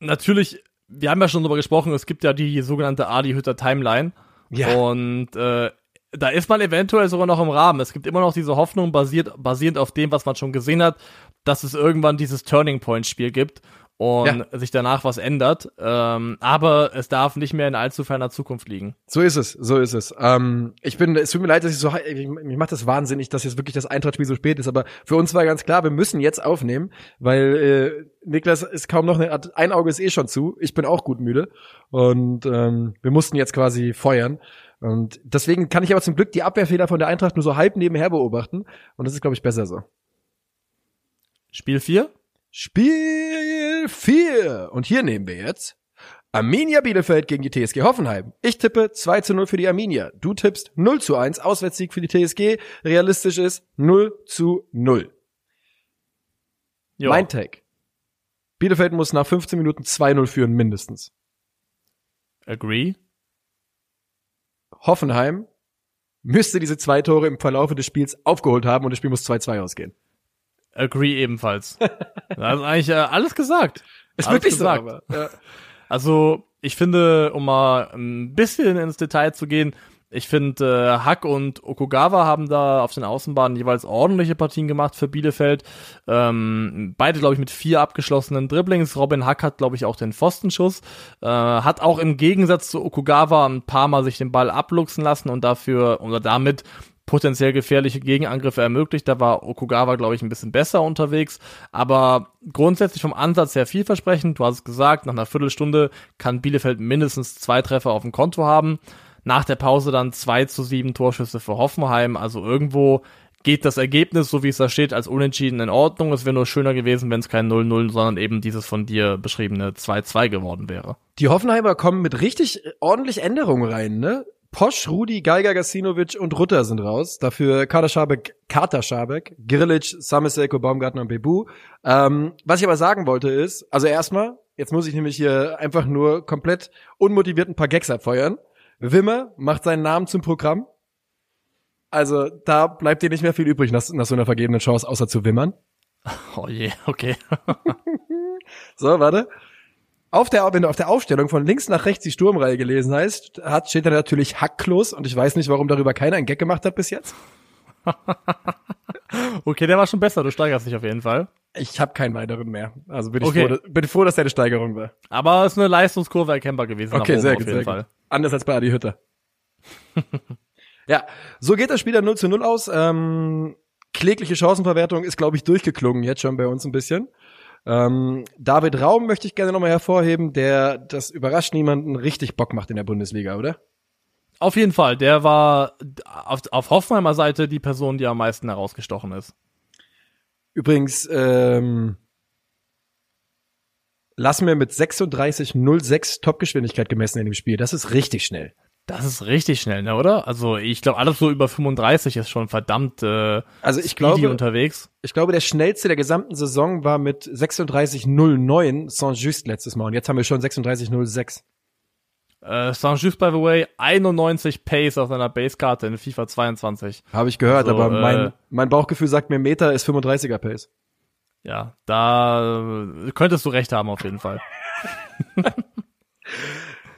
natürlich, wir haben ja schon drüber gesprochen, es gibt ja die sogenannte Adi-Hütter Timeline. Ja. Und äh, da ist man eventuell sogar noch im Rahmen. Es gibt immer noch diese Hoffnung, basiert, basierend auf dem, was man schon gesehen hat, dass es irgendwann dieses Turning Point Spiel gibt. Und Ja. sich danach was ändert. Ähm, aber es darf nicht mehr in allzu ferner Zukunft liegen. So ist es, so ist es. Ähm, ich bin, es tut mir leid, dass ich so, ich, mich macht das wahnsinnig, dass jetzt wirklich das Eintrachtspiel so spät ist, aber für uns war ganz klar, wir müssen jetzt aufnehmen, weil äh, Niklas ist kaum noch, eine, ein Auge ist eh schon zu, ich bin auch gut müde und ähm, wir mussten jetzt quasi feuern. Und deswegen kann ich aber zum Glück die Abwehrfehler von der Eintracht nur so halb nebenher beobachten und das ist, glaube ich, besser so. Spiel 4? Spiel 4. Und hier nehmen wir jetzt Arminia Bielefeld gegen die TSG Hoffenheim. Ich tippe 2 zu 0 für die Arminia. Du tippst 0 zu 1. Auswärtssieg für die TSG. Realistisch ist 0 zu 0. Ja. Mein Take. Bielefeld muss nach 15 Minuten 2-0 führen, mindestens. Agree. Hoffenheim müsste diese zwei Tore im Verlaufe des Spiels aufgeholt haben und das Spiel muss 2-2 ausgehen. Agree ebenfalls. da ist eigentlich äh, alles gesagt. Ist Alles wirklich gesagt. so, aber. Ja. Also, ich finde, um mal ein bisschen ins Detail zu gehen, ich finde, äh, Hack und Okugawa haben da auf den Außenbahnen jeweils ordentliche Partien gemacht für Bielefeld. Ähm, beide, glaube ich, mit vier abgeschlossenen Dribblings. Robin Hack hat, glaube ich, auch den Pfostenschuss. Äh, hat auch im Gegensatz zu Okugawa ein paar Mal sich den Ball abluchsen lassen und dafür oder damit potenziell gefährliche Gegenangriffe ermöglicht. Da war Okugawa, glaube ich, ein bisschen besser unterwegs. Aber grundsätzlich vom Ansatz her vielversprechend. Du hast es gesagt, nach einer Viertelstunde kann Bielefeld mindestens zwei Treffer auf dem Konto haben. Nach der Pause dann zwei zu sieben Torschüsse für Hoffenheim. Also irgendwo geht das Ergebnis, so wie es da steht, als unentschieden in Ordnung. Es wäre nur schöner gewesen, wenn es kein 0-0, sondern eben dieses von dir beschriebene 2-2 geworden wäre. Die Hoffenheimer kommen mit richtig ordentlich Änderungen rein, ne? Posch, Rudi, Geiger, Gasinovic und Rutter sind raus. Dafür Kader Schabek, Kater Schabek, Grilic, Sameseko, Baumgartner und Bebu. Ähm, was ich aber sagen wollte ist, also erstmal, jetzt muss ich nämlich hier einfach nur komplett unmotiviert ein paar Gags abfeuern. Wimmer macht seinen Namen zum Programm. Also da bleibt dir nicht mehr viel übrig nach, nach so einer vergebenen Chance, außer zu wimmern. Oh je, okay. So, warte. Auf der, wenn du auf der Aufstellung von links nach rechts die Sturmreihe gelesen hast, hat, steht da natürlich Hacklos und ich weiß nicht, warum darüber keiner einen Gag gemacht hat bis jetzt. Okay, der war schon besser, du steigerst dich auf jeden Fall. Ich habe keinen weiteren mehr. Also bin ich Okay. froh, dass- bin froh, dass der eine Steigerung war. Aber es ist eine Leistungskurve erkennbar gewesen. Okay, oben sehr auf gut, jeden sehr Fall. gut. Anders als bei Adi Hütter. ja, so geht das Spiel dann 0 zu 0 aus. Ähm, klägliche Chancenverwertung ist, glaube ich, durchgeklungen jetzt schon bei uns ein bisschen. Ähm, David Raum möchte ich gerne nochmal hervorheben, der, das überrascht niemanden, richtig Bock macht in der Bundesliga, oder? Auf jeden Fall, der war auf, auf Hoffenheimer Seite die Person, die am meisten herausgestochen ist. Übrigens, ähm, lassen wir mit 36,06 Topgeschwindigkeit gemessen in dem Spiel. Das ist richtig schnell. Das ist richtig schnell, ne, oder? Also ich glaube, alles so über 35 ist schon verdammt äh, Also ich glaube, unterwegs. ich glaube, der schnellste der gesamten Saison war mit 36,09 Saint-Just letztes Mal. Und jetzt haben wir schon 36,06. Äh, Saint-Just, by the way, 91 Pace auf seiner Basekarte in FIFA 22. Habe ich gehört, Also, aber mein, äh, mein Bauchgefühl sagt mir, Meter ist 35er Pace. Ja, da äh, könntest du recht haben auf jeden Fall.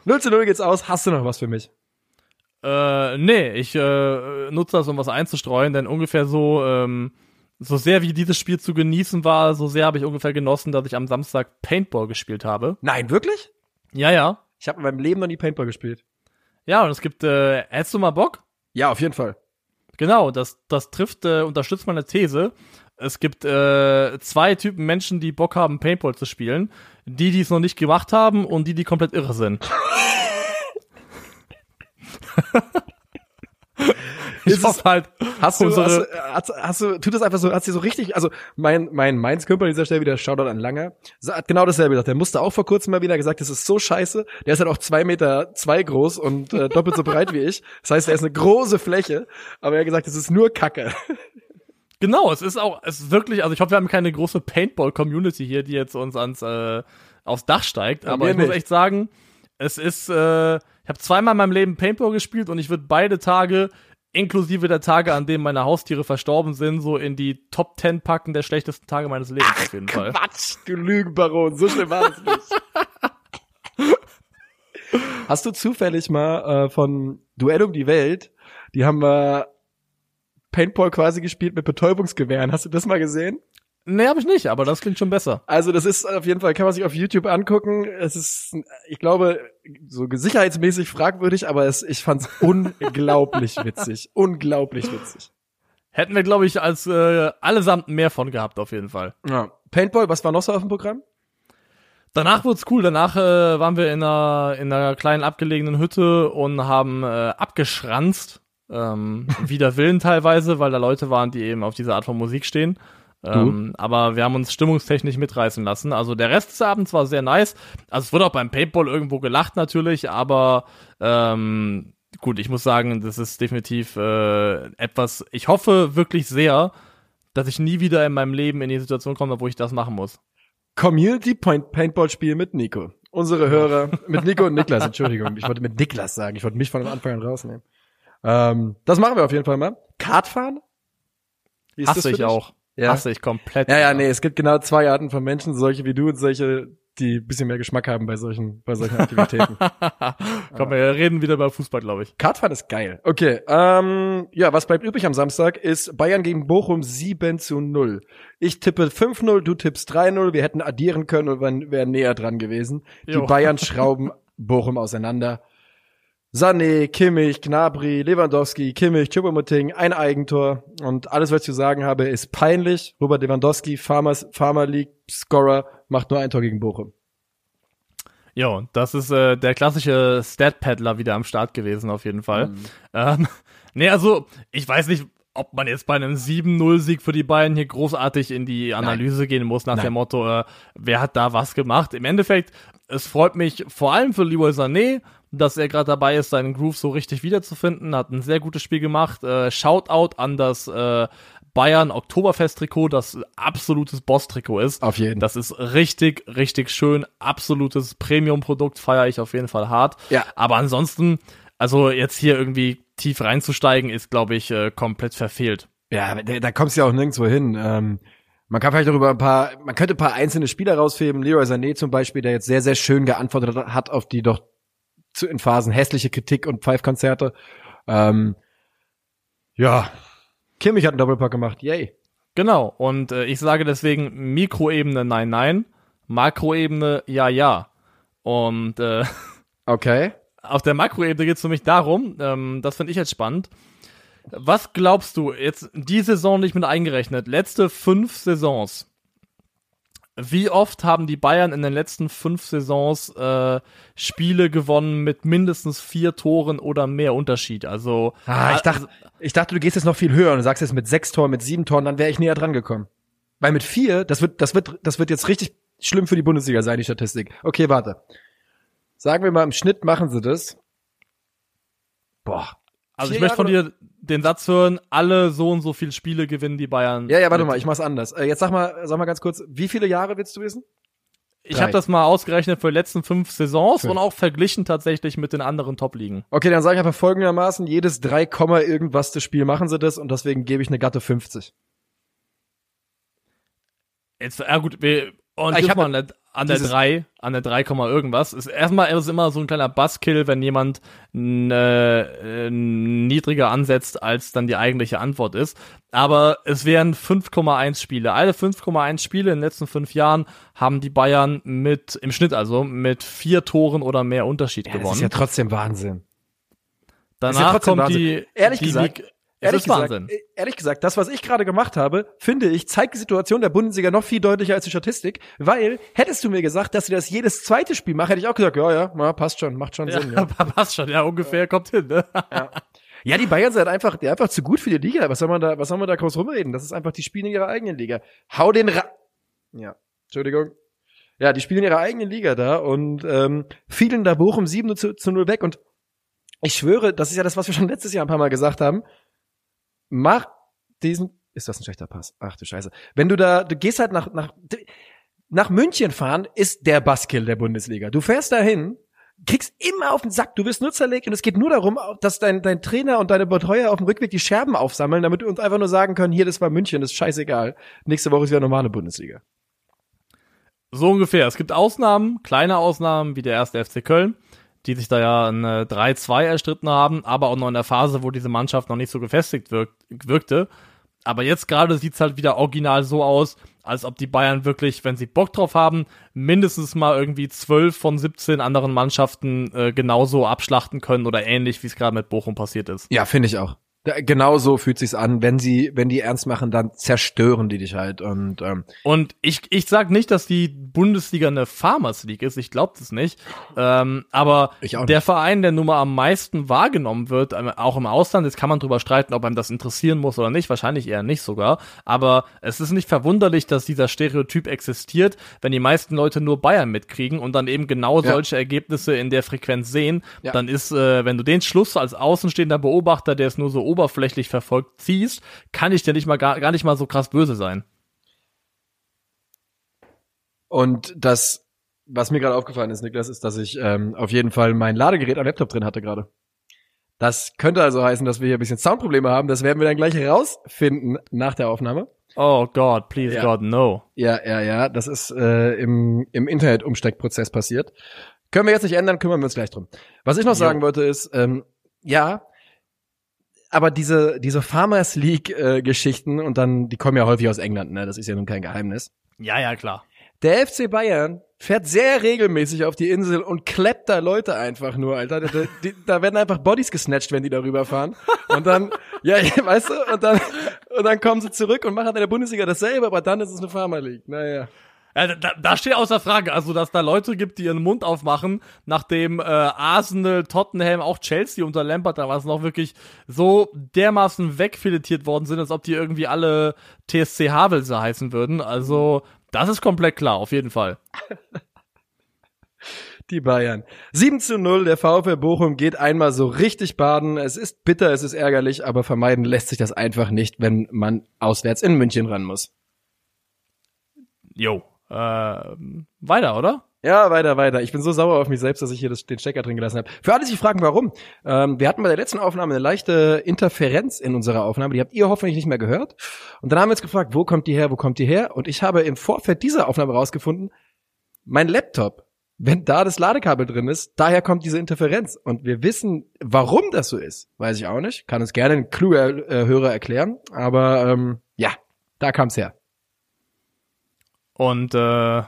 0 zu 0 geht's aus. Hast du noch was für mich? Äh, nee, ich äh, nutze das, um was einzustreuen, denn ungefähr so, ähm, so sehr wie dieses Spiel zu genießen war, so sehr habe ich ungefähr genossen, dass ich am Samstag Paintball gespielt habe. Nein, wirklich? Ja, ja. Ich habe in meinem Leben noch nie Paintball gespielt. Ja, und es gibt, äh, hättest du mal Bock? Ja, auf jeden Fall. Genau, das, das trifft, äh, unterstützt meine These. Es gibt äh, zwei Typen Menschen, die Bock haben, Paintball zu spielen. Die, die es noch nicht gemacht haben und die, die komplett irre sind. ich Ist es- halt, Hast du, unsere, hast, hast, hast du, tut das einfach so, hast du so richtig, also mein, mein Mainz-Kümper an dieser Stelle wieder, Shoutout an Langer, hat genau dasselbe gesagt. Der musste auch vor kurzem mal wieder gesagt, das ist so scheiße. Der ist halt auch zwei Meter zwei groß und äh, doppelt so breit wie ich. Das heißt, er ist eine große Fläche, aber er hat gesagt, das ist nur Kacke. Genau, es ist auch, es ist wirklich, also ich hoffe, wir haben keine große Paintball-Community hier, die jetzt uns ans, äh, aufs Dach steigt, Ja, aber ich muss nicht. echt sagen, es ist, äh, ich habe zweimal in meinem Leben Paintball gespielt und ich würde beide Tage, inklusive der Tage, an denen meine Haustiere verstorben sind, so in die Top 10 packen der schlechtesten Tage meines Lebens auf jeden Fall. Quatsch, du Lügenbaron, so schlimm war es nicht. Hast du zufällig mal äh, von Duell um die Welt, die haben wir Paintball quasi gespielt mit Betäubungsgewehren. Hast du das mal gesehen? Nee, habe ich nicht, aber das klingt schon besser. Also das ist auf jeden Fall, kann man sich auf YouTube angucken. Es ist, ich glaube, so sicherheitsmäßig fragwürdig, aber es, ich fand's unglaublich witzig. Unglaublich witzig. Hätten wir, glaube ich, als äh, allesamt mehr von gehabt, auf jeden Fall. Ja. Paintball, was war noch so auf dem Programm? Danach wird's cool. Danach äh, waren wir in einer, in einer kleinen abgelegenen Hütte und haben äh, abgeschranzt. Ähm, wider Willen teilweise, weil da Leute waren, die eben auf diese Art von Musik stehen. Ähm, aber wir haben uns stimmungstechnisch mitreißen lassen. Also der Rest des Abends war sehr nice. Also es wurde auch beim Paintball irgendwo gelacht natürlich, aber ähm, gut, ich muss sagen, das ist definitiv äh, etwas, ich hoffe wirklich sehr, dass ich nie wieder in meinem Leben in die Situation komme, wo ich das machen muss. Community Point Paintball Spiel mit Nico. Unsere Hörer, mit Nico und Niklas, Entschuldigung. Ich wollte mit Niklas sagen. Ich wollte mich von Anfang an rausnehmen. Ähm, das machen wir auf jeden Fall mal. Kartfahren? Wie ist das Hasse ich dich? auch. Ja. Hasse ich komplett. Ja, ja, nee, es gibt genau zwei Arten von Menschen, solche wie du und solche, die ein bisschen mehr Geschmack haben bei solchen, bei solchen Aktivitäten. Komm, wir reden wieder über Fußball, glaube ich. Kartfahren ist geil. Okay, ähm, ja, was bleibt übrig am Samstag ist Bayern gegen Bochum 7 zu 0. Ich tippe 5-0, du tippst 3-0. Wir hätten addieren können und wären wären näher dran gewesen. Die Jo. Bayern schrauben Bochum auseinander. Sané, Kimmich, Gnabry, Lewandowski, Kimmich, Choupo-Moting, ein Eigentor. Und alles, was ich zu sagen habe, ist peinlich. Robert Lewandowski, Farmers, Farmer League Scorer, macht nur ein Tor gegen Bochum. Jo, das ist äh, der klassische Stat-Paddler wieder am Start gewesen, auf jeden Fall. Mhm. Ähm, nee, also, ich weiß nicht, ob man jetzt bei einem 7-0-Sieg für die Bayern hier großartig in die Analyse gehen muss, nach Nein. dem Motto, äh, wer hat da was gemacht. Im Endeffekt, es freut mich vor allem für Leroy Sané, dass er gerade dabei ist, seinen Groove so richtig wiederzufinden, hat ein sehr gutes Spiel gemacht. Äh, Shoutout an das äh, Bayern Oktoberfest-Trikot, das absolutes Boss-Trikot ist. Auf jeden. Das ist richtig, richtig schön. Absolutes Premium-Produkt, feiere ich auf jeden Fall hart. Ja. Aber ansonsten, also jetzt hier irgendwie tief reinzusteigen, ist, glaube ich, äh, komplett verfehlt. Ja, da, da kommst du ja auch nirgendwo hin. Ähm, man kann vielleicht darüber ein paar, man könnte ein paar einzelne Spieler rausheben. Leroy Sané zum Beispiel, der jetzt sehr, sehr schön geantwortet hat auf die doch zu, in Phasen hässliche Kritik und Pfeifkonzerte. Ähm, ja, Kimmich hat einen Doppelpack gemacht, yay. Genau. Und äh, ich sage deswegen Mikroebene nein, nein, Makroebene ja, ja. Und äh, Okay. auf der Makroebene geht es für mich darum, ähm, das finde ich jetzt spannend. Was glaubst du, jetzt die Saison nicht mit eingerechnet, letzte fünf Saisons, wie oft haben die Bayern in den letzten fünf Saisons äh, Spiele gewonnen mit mindestens vier Toren oder mehr Unterschied? Also Ah, ich dachte, ich dachte, du gehst jetzt noch viel höher und sagst jetzt mit sechs Toren, mit sieben Toren, dann wäre ich näher dran gekommen. Weil mit vier, das wird, das wird, das wird jetzt richtig schlimm für die Bundesliga sein, die Statistik. Okay, warte. Sagen wir mal, im Schnitt machen sie das. Boah. Also ich möchte von dir den Satz hören, alle so und so viele Spiele gewinnen die Bayern. Ja, ja, warte mit. mal, ich mach's anders. Äh, jetzt sag mal, sag mal ganz kurz, wie viele Jahre willst du wissen? Ich habe das mal ausgerechnet für die letzten fünf Saisons Fünf. und auch verglichen tatsächlich mit den anderen Top-Ligen. Okay, dann sage ich einfach folgendermaßen, jedes 3, Komma irgendwas das Spiel machen sie das und deswegen gebe ich eine Gatte 50. Jetzt, ja gut, wir und ich ich hab mal an der, an der dieses- 3, an der 3, Komma irgendwas. Ist erstmal ist immer so ein kleiner Buzzkill, wenn jemand äh, niedriger ansetzt, als dann die eigentliche Antwort ist. Aber es wären 5,1 Spiele. Alle 5,1 Spiele in den letzten fünf Jahren haben die Bayern mit, im Schnitt also, mit vier Toren oder mehr Unterschied Ja, das gewonnen. ist ja trotzdem Wahnsinn. ja Danach trotzdem kommt Wahnsinn. die, Ehrlich die gesagt, es Ehrlich gesagt, äh, ehrlich gesagt, das, was ich gerade gemacht habe, finde ich, zeigt die Situation der Bundesliga noch viel deutlicher als die Statistik, weil hättest du mir gesagt, dass sie das jedes zweite Spiel machen, hätte ich auch gesagt, ja, ja, na, passt schon, macht schon Sinn. Ja, Ja. passt schon, ja, ungefähr kommt hin, ne? ja, die Bayern sind einfach, die einfach zu gut für die Liga. Was soll man da, was soll man da groß rumreden? Das ist einfach, die spielen in ihrer eigenen Liga. Hau den Ra Ja, Entschuldigung. Ja, die spielen in ihrer eigenen Liga da und ähm, fielen da Bochum 7 zu, zu 0 weg und ich schwöre, das ist ja das, was wir schon letztes Jahr ein paar Mal gesagt haben. Mach diesen. Ist das ein schlechter Pass? Ach du Scheiße. Wenn du da, du gehst halt nach, nach, nach München fahren, ist der Buskill der Bundesliga. Du fährst dahin, kriegst immer auf den Sack, du wirst nur zerlegt und es geht nur darum, dass dein, dein Trainer und deine Betreuer auf dem Rückweg die Scherben aufsammeln, damit wir uns einfach nur sagen können, hier, das war München, das ist scheißegal. Nächste Woche ist wieder normale Bundesliga. So ungefähr. Es gibt Ausnahmen, kleine Ausnahmen, wie der erste FC Köln, die sich da ja ein äh, 3-2 erstritten haben, aber auch noch in der Phase, wo diese Mannschaft noch nicht so gefestigt wirk wirkte. aber jetzt gerade sieht's halt wieder original so aus, als ob die Bayern wirklich, wenn sie Bock drauf haben, mindestens mal irgendwie zwölf von 17 anderen Mannschaften äh, genauso abschlachten können oder ähnlich, wie es gerade mit Bochum passiert ist. Ja, finde ich auch. Genau so fühlt sich's an. Wenn sie, wenn die ernst machen, dann zerstören die dich halt. Und ähm, Und ich, ich sag nicht, dass die Bundesliga eine Farmers League ist. Ich glaube das nicht. Ähm, aber Ich auch der nicht. Verein, der nun mal am meisten wahrgenommen wird, ähm, auch im Ausland, jetzt kann man drüber streiten, ob einem das interessieren muss oder nicht. Wahrscheinlich eher nicht sogar. Aber es ist nicht verwunderlich, dass dieser Stereotyp existiert, wenn die meisten Leute nur Bayern mitkriegen und dann eben genau Ja. solche Ergebnisse in der Frequenz sehen. Ja. Dann ist, äh, wenn du den Schluss als außenstehender Beobachter, der es nur so oberflächlich verfolgt, ziehst, kann ich dir nicht mal gar, gar nicht mal so krass böse sein. Und das, was mir gerade aufgefallen ist, Niklas, ist, dass ich ähm, auf jeden Fall mein Ladegerät am Laptop drin hatte gerade. Das könnte also heißen, dass wir hier ein bisschen Soundprobleme haben. Das werden wir dann gleich rausfinden nach der Aufnahme. Oh God, please Ja. God, no. Ja, ja, ja. Das ist äh, im, im Internet-Umsteckprozess passiert. Können wir jetzt nicht ändern, kümmern wir uns gleich drum. Was ich noch Jo. sagen wollte ist, ähm, ja, aber diese, diese Farmers League-Geschichten und dann, die kommen ja häufig aus England, ne? Das ist ja nun kein Geheimnis. Ja, ja, klar. Der FC Bayern fährt sehr regelmäßig auf die Insel und kleppt da Leute einfach nur, Alter. Da, die, da werden einfach Bodies gesnatcht, wenn die darüber fahren. Und dann, ja, weißt du, und dann, und dann kommen sie zurück und machen in der Bundesliga dasselbe, aber dann ist es eine Farmer League. Naja. Ja, da, da steht außer Frage, also dass da Leute gibt, die ihren Mund aufmachen, nachdem äh, Arsenal, Tottenham, auch Chelsea unter Lampard damals noch wirklich so dermaßen wegfiletiert worden sind, als ob die irgendwie alle TSC Havelse heißen würden. Also das ist komplett klar, auf jeden Fall. Die Bayern. 7 zu 0, der VfL Bochum geht einmal so richtig baden. Es ist bitter, es ist ärgerlich, aber vermeiden lässt sich das einfach nicht, wenn man auswärts in München ran muss. Jo. Äh, weiter, oder? Ja, weiter, weiter. Ich bin so sauer auf mich selbst, dass ich hier das, den Stecker drin gelassen habe. Für alle, die sich fragen, warum. Ähm, wir hatten bei der letzten Aufnahme eine leichte Interferenz in unserer Aufnahme. Die habt ihr hoffentlich nicht mehr gehört. Und dann haben wir uns gefragt, wo kommt die her, wo kommt die her? Und ich habe im Vorfeld dieser Aufnahme rausgefunden, mein Laptop, wenn da das Ladekabel drin ist, daher kommt diese Interferenz. Und wir wissen, warum das so ist. Weiß ich auch nicht. Kann uns gerne ein kluger äh, Hörer erklären. Aber ähm, ja, da kam's her. Und äh,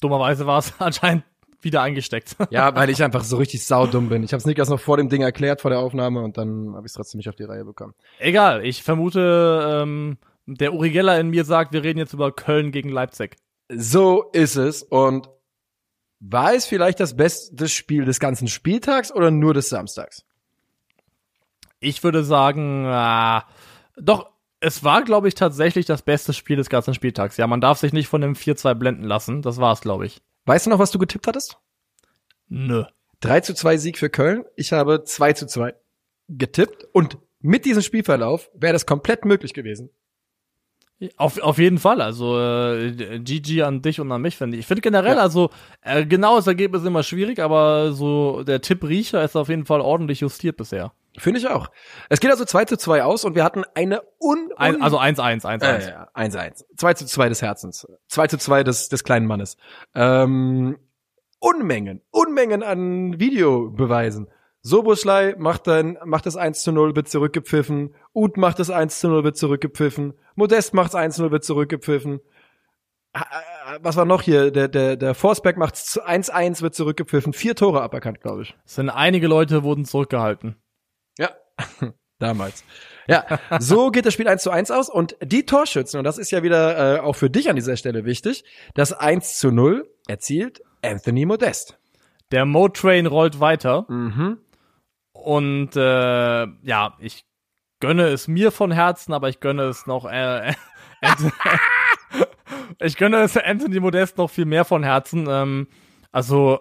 dummerweise war es anscheinend wieder eingesteckt. Ja, weil ich einfach so richtig saudumm bin. Ich habe es Niklas noch vor dem Ding erklärt, vor der Aufnahme, und dann habe ich es trotzdem nicht auf die Reihe bekommen. Egal, ich vermute, ähm, der Uri Geller in mir sagt, wir reden jetzt über Köln gegen Leipzig. So ist es. Und war es vielleicht das beste Spiel des ganzen Spieltags oder nur des Samstags? Ich würde sagen, äh, doch, es war, glaube ich, tatsächlich das beste Spiel des ganzen Spieltags. Ja, man darf sich nicht von dem 4-2 blenden lassen. Das war's, glaube ich. Weißt du noch, was du getippt hattest? Nö. 3 zu 2 Sieg für Köln. Ich habe 2 zu 2 getippt. Und mit diesem Spielverlauf wäre das komplett möglich gewesen. Auf, auf jeden Fall, also äh, GG an dich und an mich, finde ich. Ich finde generell, Ja. also äh, genaues Ergebnis ist immer schwierig, aber so der Tipp Riecher ist auf jeden Fall ordentlich justiert bisher. Finde ich auch. Es geht also 2 zu 2 aus und wir hatten eine un... Ein, also 1-1, 1-1. Äh, ja, 1-1. 2 zu 2 des Herzens. 2 zu 2 des, des kleinen Mannes. Ähm, Unmengen, Unmengen an Videobeweisen. Soboschlei macht dann, macht das 1 zu 0, wird zurückgepfiffen. Uth macht das 1 zu 0, wird zurückgepfiffen. Modest macht's 1 zu 0, wird zurückgepfiffen. Was war noch hier? Der, der, der Forsberg macht's 1-1, wird zurückgepfiffen. Vier Tore aberkannt, glaube ich. Es sind einige Leute wurden zurückgehalten. Ja, damals. Ja, so geht das Spiel 1 zu 1 aus und die Torschützen, und das ist ja wieder äh, auch für dich an dieser Stelle wichtig, das 1 zu 0 erzielt Anthony Modest. Der Mo-Train rollt weiter. Mhm. Und äh, ja, ich gönne es mir von Herzen, aber ich gönne es noch äh, Anthony, ich gönne es Anthony Modest noch viel mehr von Herzen. Ähm, also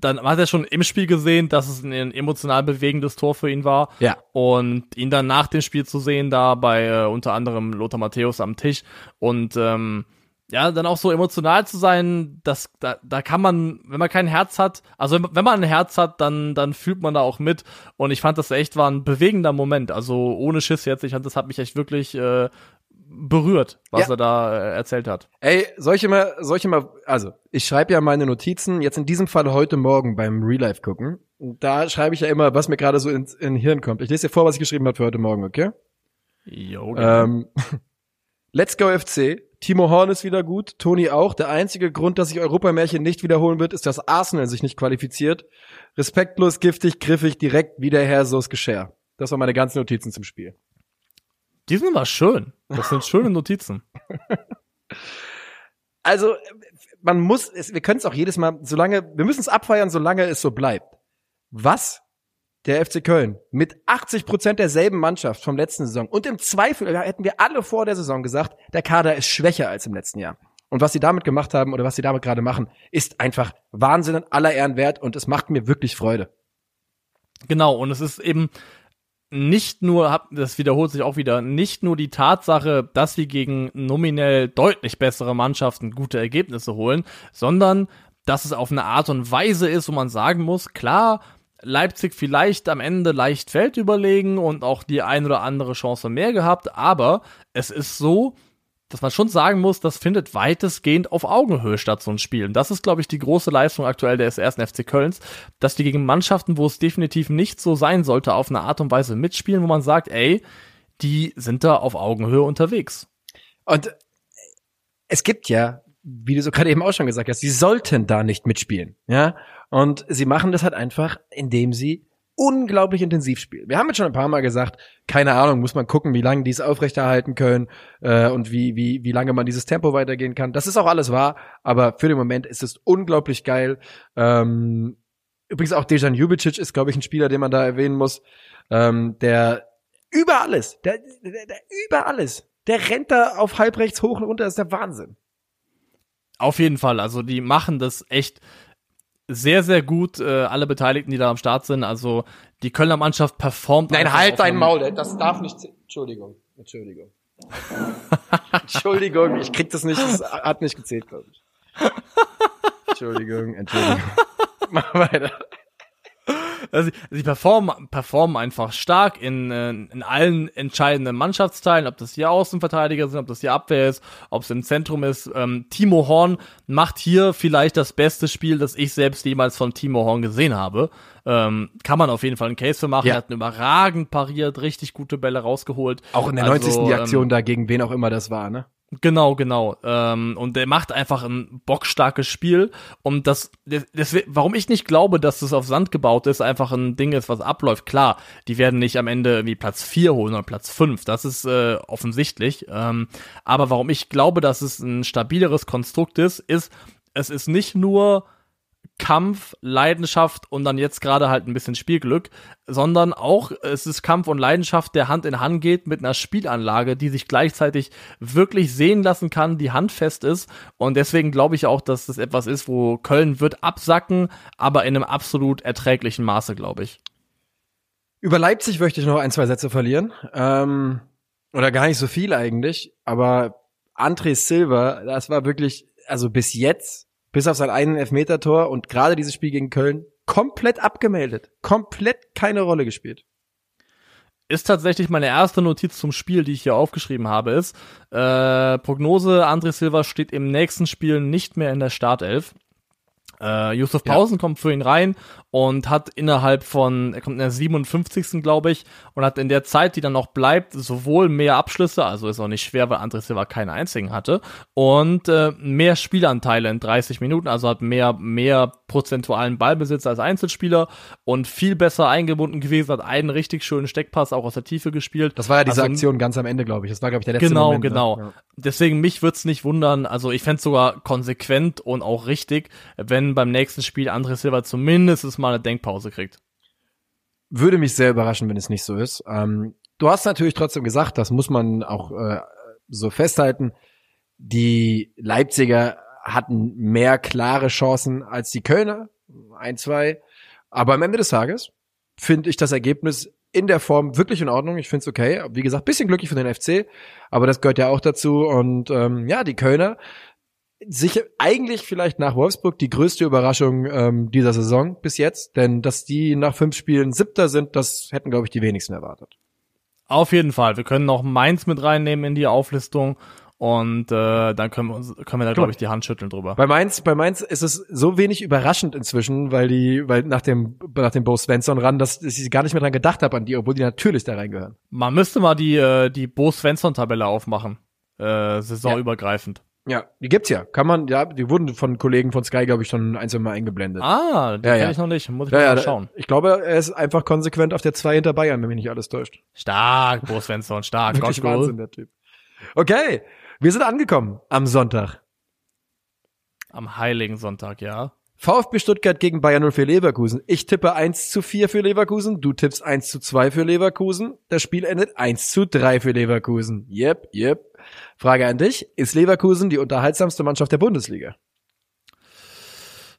dann hat er schon im Spiel gesehen, dass es ein emotional bewegendes Tor für ihn war. Ja. Und ihn dann nach dem Spiel zu sehen, da bei äh, unter anderem Lothar Matthäus am Tisch und ähm, ja, dann auch so emotional zu sein, das, da, da kann man, wenn man kein Herz hat, also wenn man ein Herz hat, dann, dann fühlt man da auch mit. Und ich fand das echt war ein bewegender Moment. Also ohne Schiss jetzt, ich fand, das hat mich echt wirklich äh, berührt, was Ja. er da äh, erzählt hat. Ey, solche mal, solche mal, also ich schreibe ja meine Notizen, jetzt in diesem Fall heute Morgen beim Real Life gucken. Da schreibe ich ja immer, was mir gerade so ins in Hirn kommt. Ich lese dir vor, was ich geschrieben habe für heute Morgen, okay? Jo, genau. Ähm, Let's go FC. Timo Horn ist wieder gut, Toni auch. Der einzige Grund, dass sich Europamärchen nicht wiederholen wird, ist, dass Arsenal sich nicht qualifiziert. Respektlos, giftig, griffig, direkt wie der Herr So's Geschirr. Das waren meine ganzen Notizen zum Spiel. Die sind aber schön. Das sind schöne Notizen. Also, man muss, es, wir können es auch jedes Mal, solange, wir müssen es abfeiern, solange es so bleibt. Was der FC Köln mit 80 Prozent derselben Mannschaft vom letzten Saison und im Zweifel hätten wir alle vor der Saison gesagt, der Kader ist schwächer als im letzten Jahr. Und was sie damit gemacht haben oder was sie damit gerade machen, ist einfach Wahnsinn und aller Ehren wert und es macht mir wirklich Freude. Genau, und es ist eben nicht nur, das wiederholt sich auch wieder, nicht nur die Tatsache, dass wir gegen nominell deutlich bessere Mannschaften gute Ergebnisse holen, sondern dass es auf eine Art und Weise ist, wo man sagen muss, klar, Leipzig vielleicht am Ende leicht Feld überlegen und auch die ein oder andere Chance mehr gehabt, aber es ist so, dass man schon sagen muss, das findet weitestgehend auf Augenhöhe statt, so ein Spiel. Und das ist, glaube ich, die große Leistung aktuell des ersten FC Kölns, dass die gegen Mannschaften, wo es definitiv nicht so sein sollte, auf eine Art und Weise mitspielen, wo man sagt, ey, die sind da auf Augenhöhe unterwegs. Und es gibt ja, wie du so gerade eben auch schon gesagt hast, sie sollten da nicht mitspielen, ja. Und sie machen das halt einfach, indem sie unglaublich intensiv spielen. Wir haben jetzt schon ein paar Mal gesagt, keine Ahnung, muss man gucken, wie lange die es aufrechterhalten können äh, und wie, wie, wie lange man dieses Tempo weitergehen kann. Das ist auch alles wahr, aber für den Moment ist es unglaublich geil. Ähm, übrigens auch Dejan Jubicic ist, glaube ich, ein Spieler, den man da erwähnen muss, ähm, der über alles, der, der, der über alles, der rennt da auf halbrechts hoch und runter, das ist der Wahnsinn. Auf jeden Fall, also die machen das echt sehr, sehr gut, äh, alle Beteiligten, die da am Start sind. Also die Kölner Mannschaft performt. Nein, halt dein Maul, das darf nicht. Entschuldigung, Entschuldigung. Entschuldigung, ich krieg das nicht, das hat nicht gezählt, glaube ich. Entschuldigung, Entschuldigung. Mach weiter. Also, sie performen, performen einfach stark in, äh, in allen entscheidenden Mannschaftsteilen, ob das hier Außenverteidiger sind, ob das hier Abwehr ist, ob es im Zentrum ist. Ähm, Timo Horn macht hier vielleicht das beste Spiel, das ich selbst jemals von Timo Horn gesehen habe. Ähm, kann man auf jeden Fall einen Case für machen. Ja. Er hat überragend pariert, richtig gute Bälle rausgeholt. Auch in der also, 90. die Aktion ähm, da, gegen wen auch immer das war, ne? Genau, genau. Ähm, und der macht einfach ein bockstarkes Spiel. Und das, das, das, warum ich nicht glaube, dass das auf Sand gebaut ist, einfach ein Ding ist, was abläuft. Klar, die werden nicht am Ende irgendwie Platz 4 holen oder Platz 5. Das ist äh, offensichtlich. Ähm, aber warum ich glaube, dass es ein stabileres Konstrukt ist, ist, es ist nicht nur Kampf, Leidenschaft und dann jetzt gerade halt ein bisschen Spielglück, sondern auch es ist Kampf und Leidenschaft, der Hand in Hand geht mit einer Spielanlage, die sich gleichzeitig wirklich sehen lassen kann, die handfest ist und deswegen glaube ich auch, dass das etwas ist, wo Köln wird absacken, aber in einem absolut erträglichen Maße, glaube ich. Über Leipzig möchte ich noch ein, zwei Sätze verlieren. Ähm, oder gar nicht so viel eigentlich, aber André Silva, das war wirklich, also bis jetzt bis auf sein einen Elfmeter-Tor und gerade dieses Spiel gegen Köln komplett abgemeldet. Komplett keine Rolle gespielt. Ist tatsächlich meine erste Notiz zum Spiel, die ich hier aufgeschrieben habe, ist, äh, Prognose, André Silva steht im nächsten Spiel nicht mehr in der Startelf. Äh, Yusuf Pausen ja. kommt für ihn rein und hat innerhalb von, er kommt in der 57. glaube ich, und hat in der Zeit, die dann noch bleibt, sowohl mehr Abschlüsse, also ist auch nicht schwer, weil André Silva keinen einzigen hatte, und äh, mehr Spielanteile in 30 Minuten, also hat mehr, mehr prozentualen Ballbesitz als Einzelspieler und viel besser eingebunden gewesen, hat einen richtig schönen Steckpass auch aus der Tiefe gespielt. Das war ja diese also, Aktion ganz am Ende, glaube ich. Das war, glaube ich, der letzte genau, Moment. Genau, genau. Ja. Deswegen mich wird's nicht wundern, also ich fände sogar konsequent und auch richtig, wenn beim nächsten Spiel André Silva zumindest mal mal eine Denkpause kriegt. Würde mich sehr überraschen, wenn es nicht so ist. Ähm, du hast natürlich trotzdem gesagt, das muss man auch äh, so festhalten, die Leipziger hatten mehr klare Chancen als die Kölner, ein, zwei. Aber am Ende des Tages finde ich das Ergebnis in der Form wirklich in Ordnung. Ich finde es okay. Wie gesagt, bisschen glücklich für den FC, aber das gehört ja auch dazu. Und ähm, ja, die Kölner sicher eigentlich vielleicht nach Wolfsburg die größte Überraschung ähm, dieser Saison bis jetzt, denn dass die nach fünf Spielen Siebter sind, das hätten glaube ich die wenigsten erwartet. Auf jeden Fall. Wir können noch Mainz mit reinnehmen in die Auflistung und äh, dann können wir, uns, können wir da, glaube ich, die Hand schütteln drüber. Bei Mainz, bei Mainz ist es so wenig überraschend inzwischen, weil die, weil nach dem, nach dem Bo Svensson ran, dass, dass ich gar nicht mehr dran gedacht habe an die, obwohl die natürlich da reingehören. Man müsste mal die, äh, die Bo Svensson-Tabelle aufmachen. Äh, saisonübergreifend. Ja, die gibt's ja. Kann man, ja, die wurden von Kollegen von Sky, glaube ich, schon ein, zwei Mal eingeblendet. Ah, die Ja, kenn ja. ich noch nicht. Muss ich ja, mal ja, schauen. Ich glaube, er ist einfach konsequent auf der 2 hinter Bayern, wenn mich nicht alles täuscht. Stark, Bo Svensson, stark. Wirklich Gottschall. Wahnsinn, der Typ. Okay, wir sind angekommen am Sonntag. Am Heiligen Sonntag, ja. VfB Stuttgart gegen Bayern 04 Leverkusen. Ich tippe 1 zu 4 für Leverkusen, du tippst 1 zu 2 für Leverkusen. Das Spiel endet 1 zu 3 für Leverkusen. Yep, yep. Frage an dich, ist Leverkusen die unterhaltsamste Mannschaft der Bundesliga?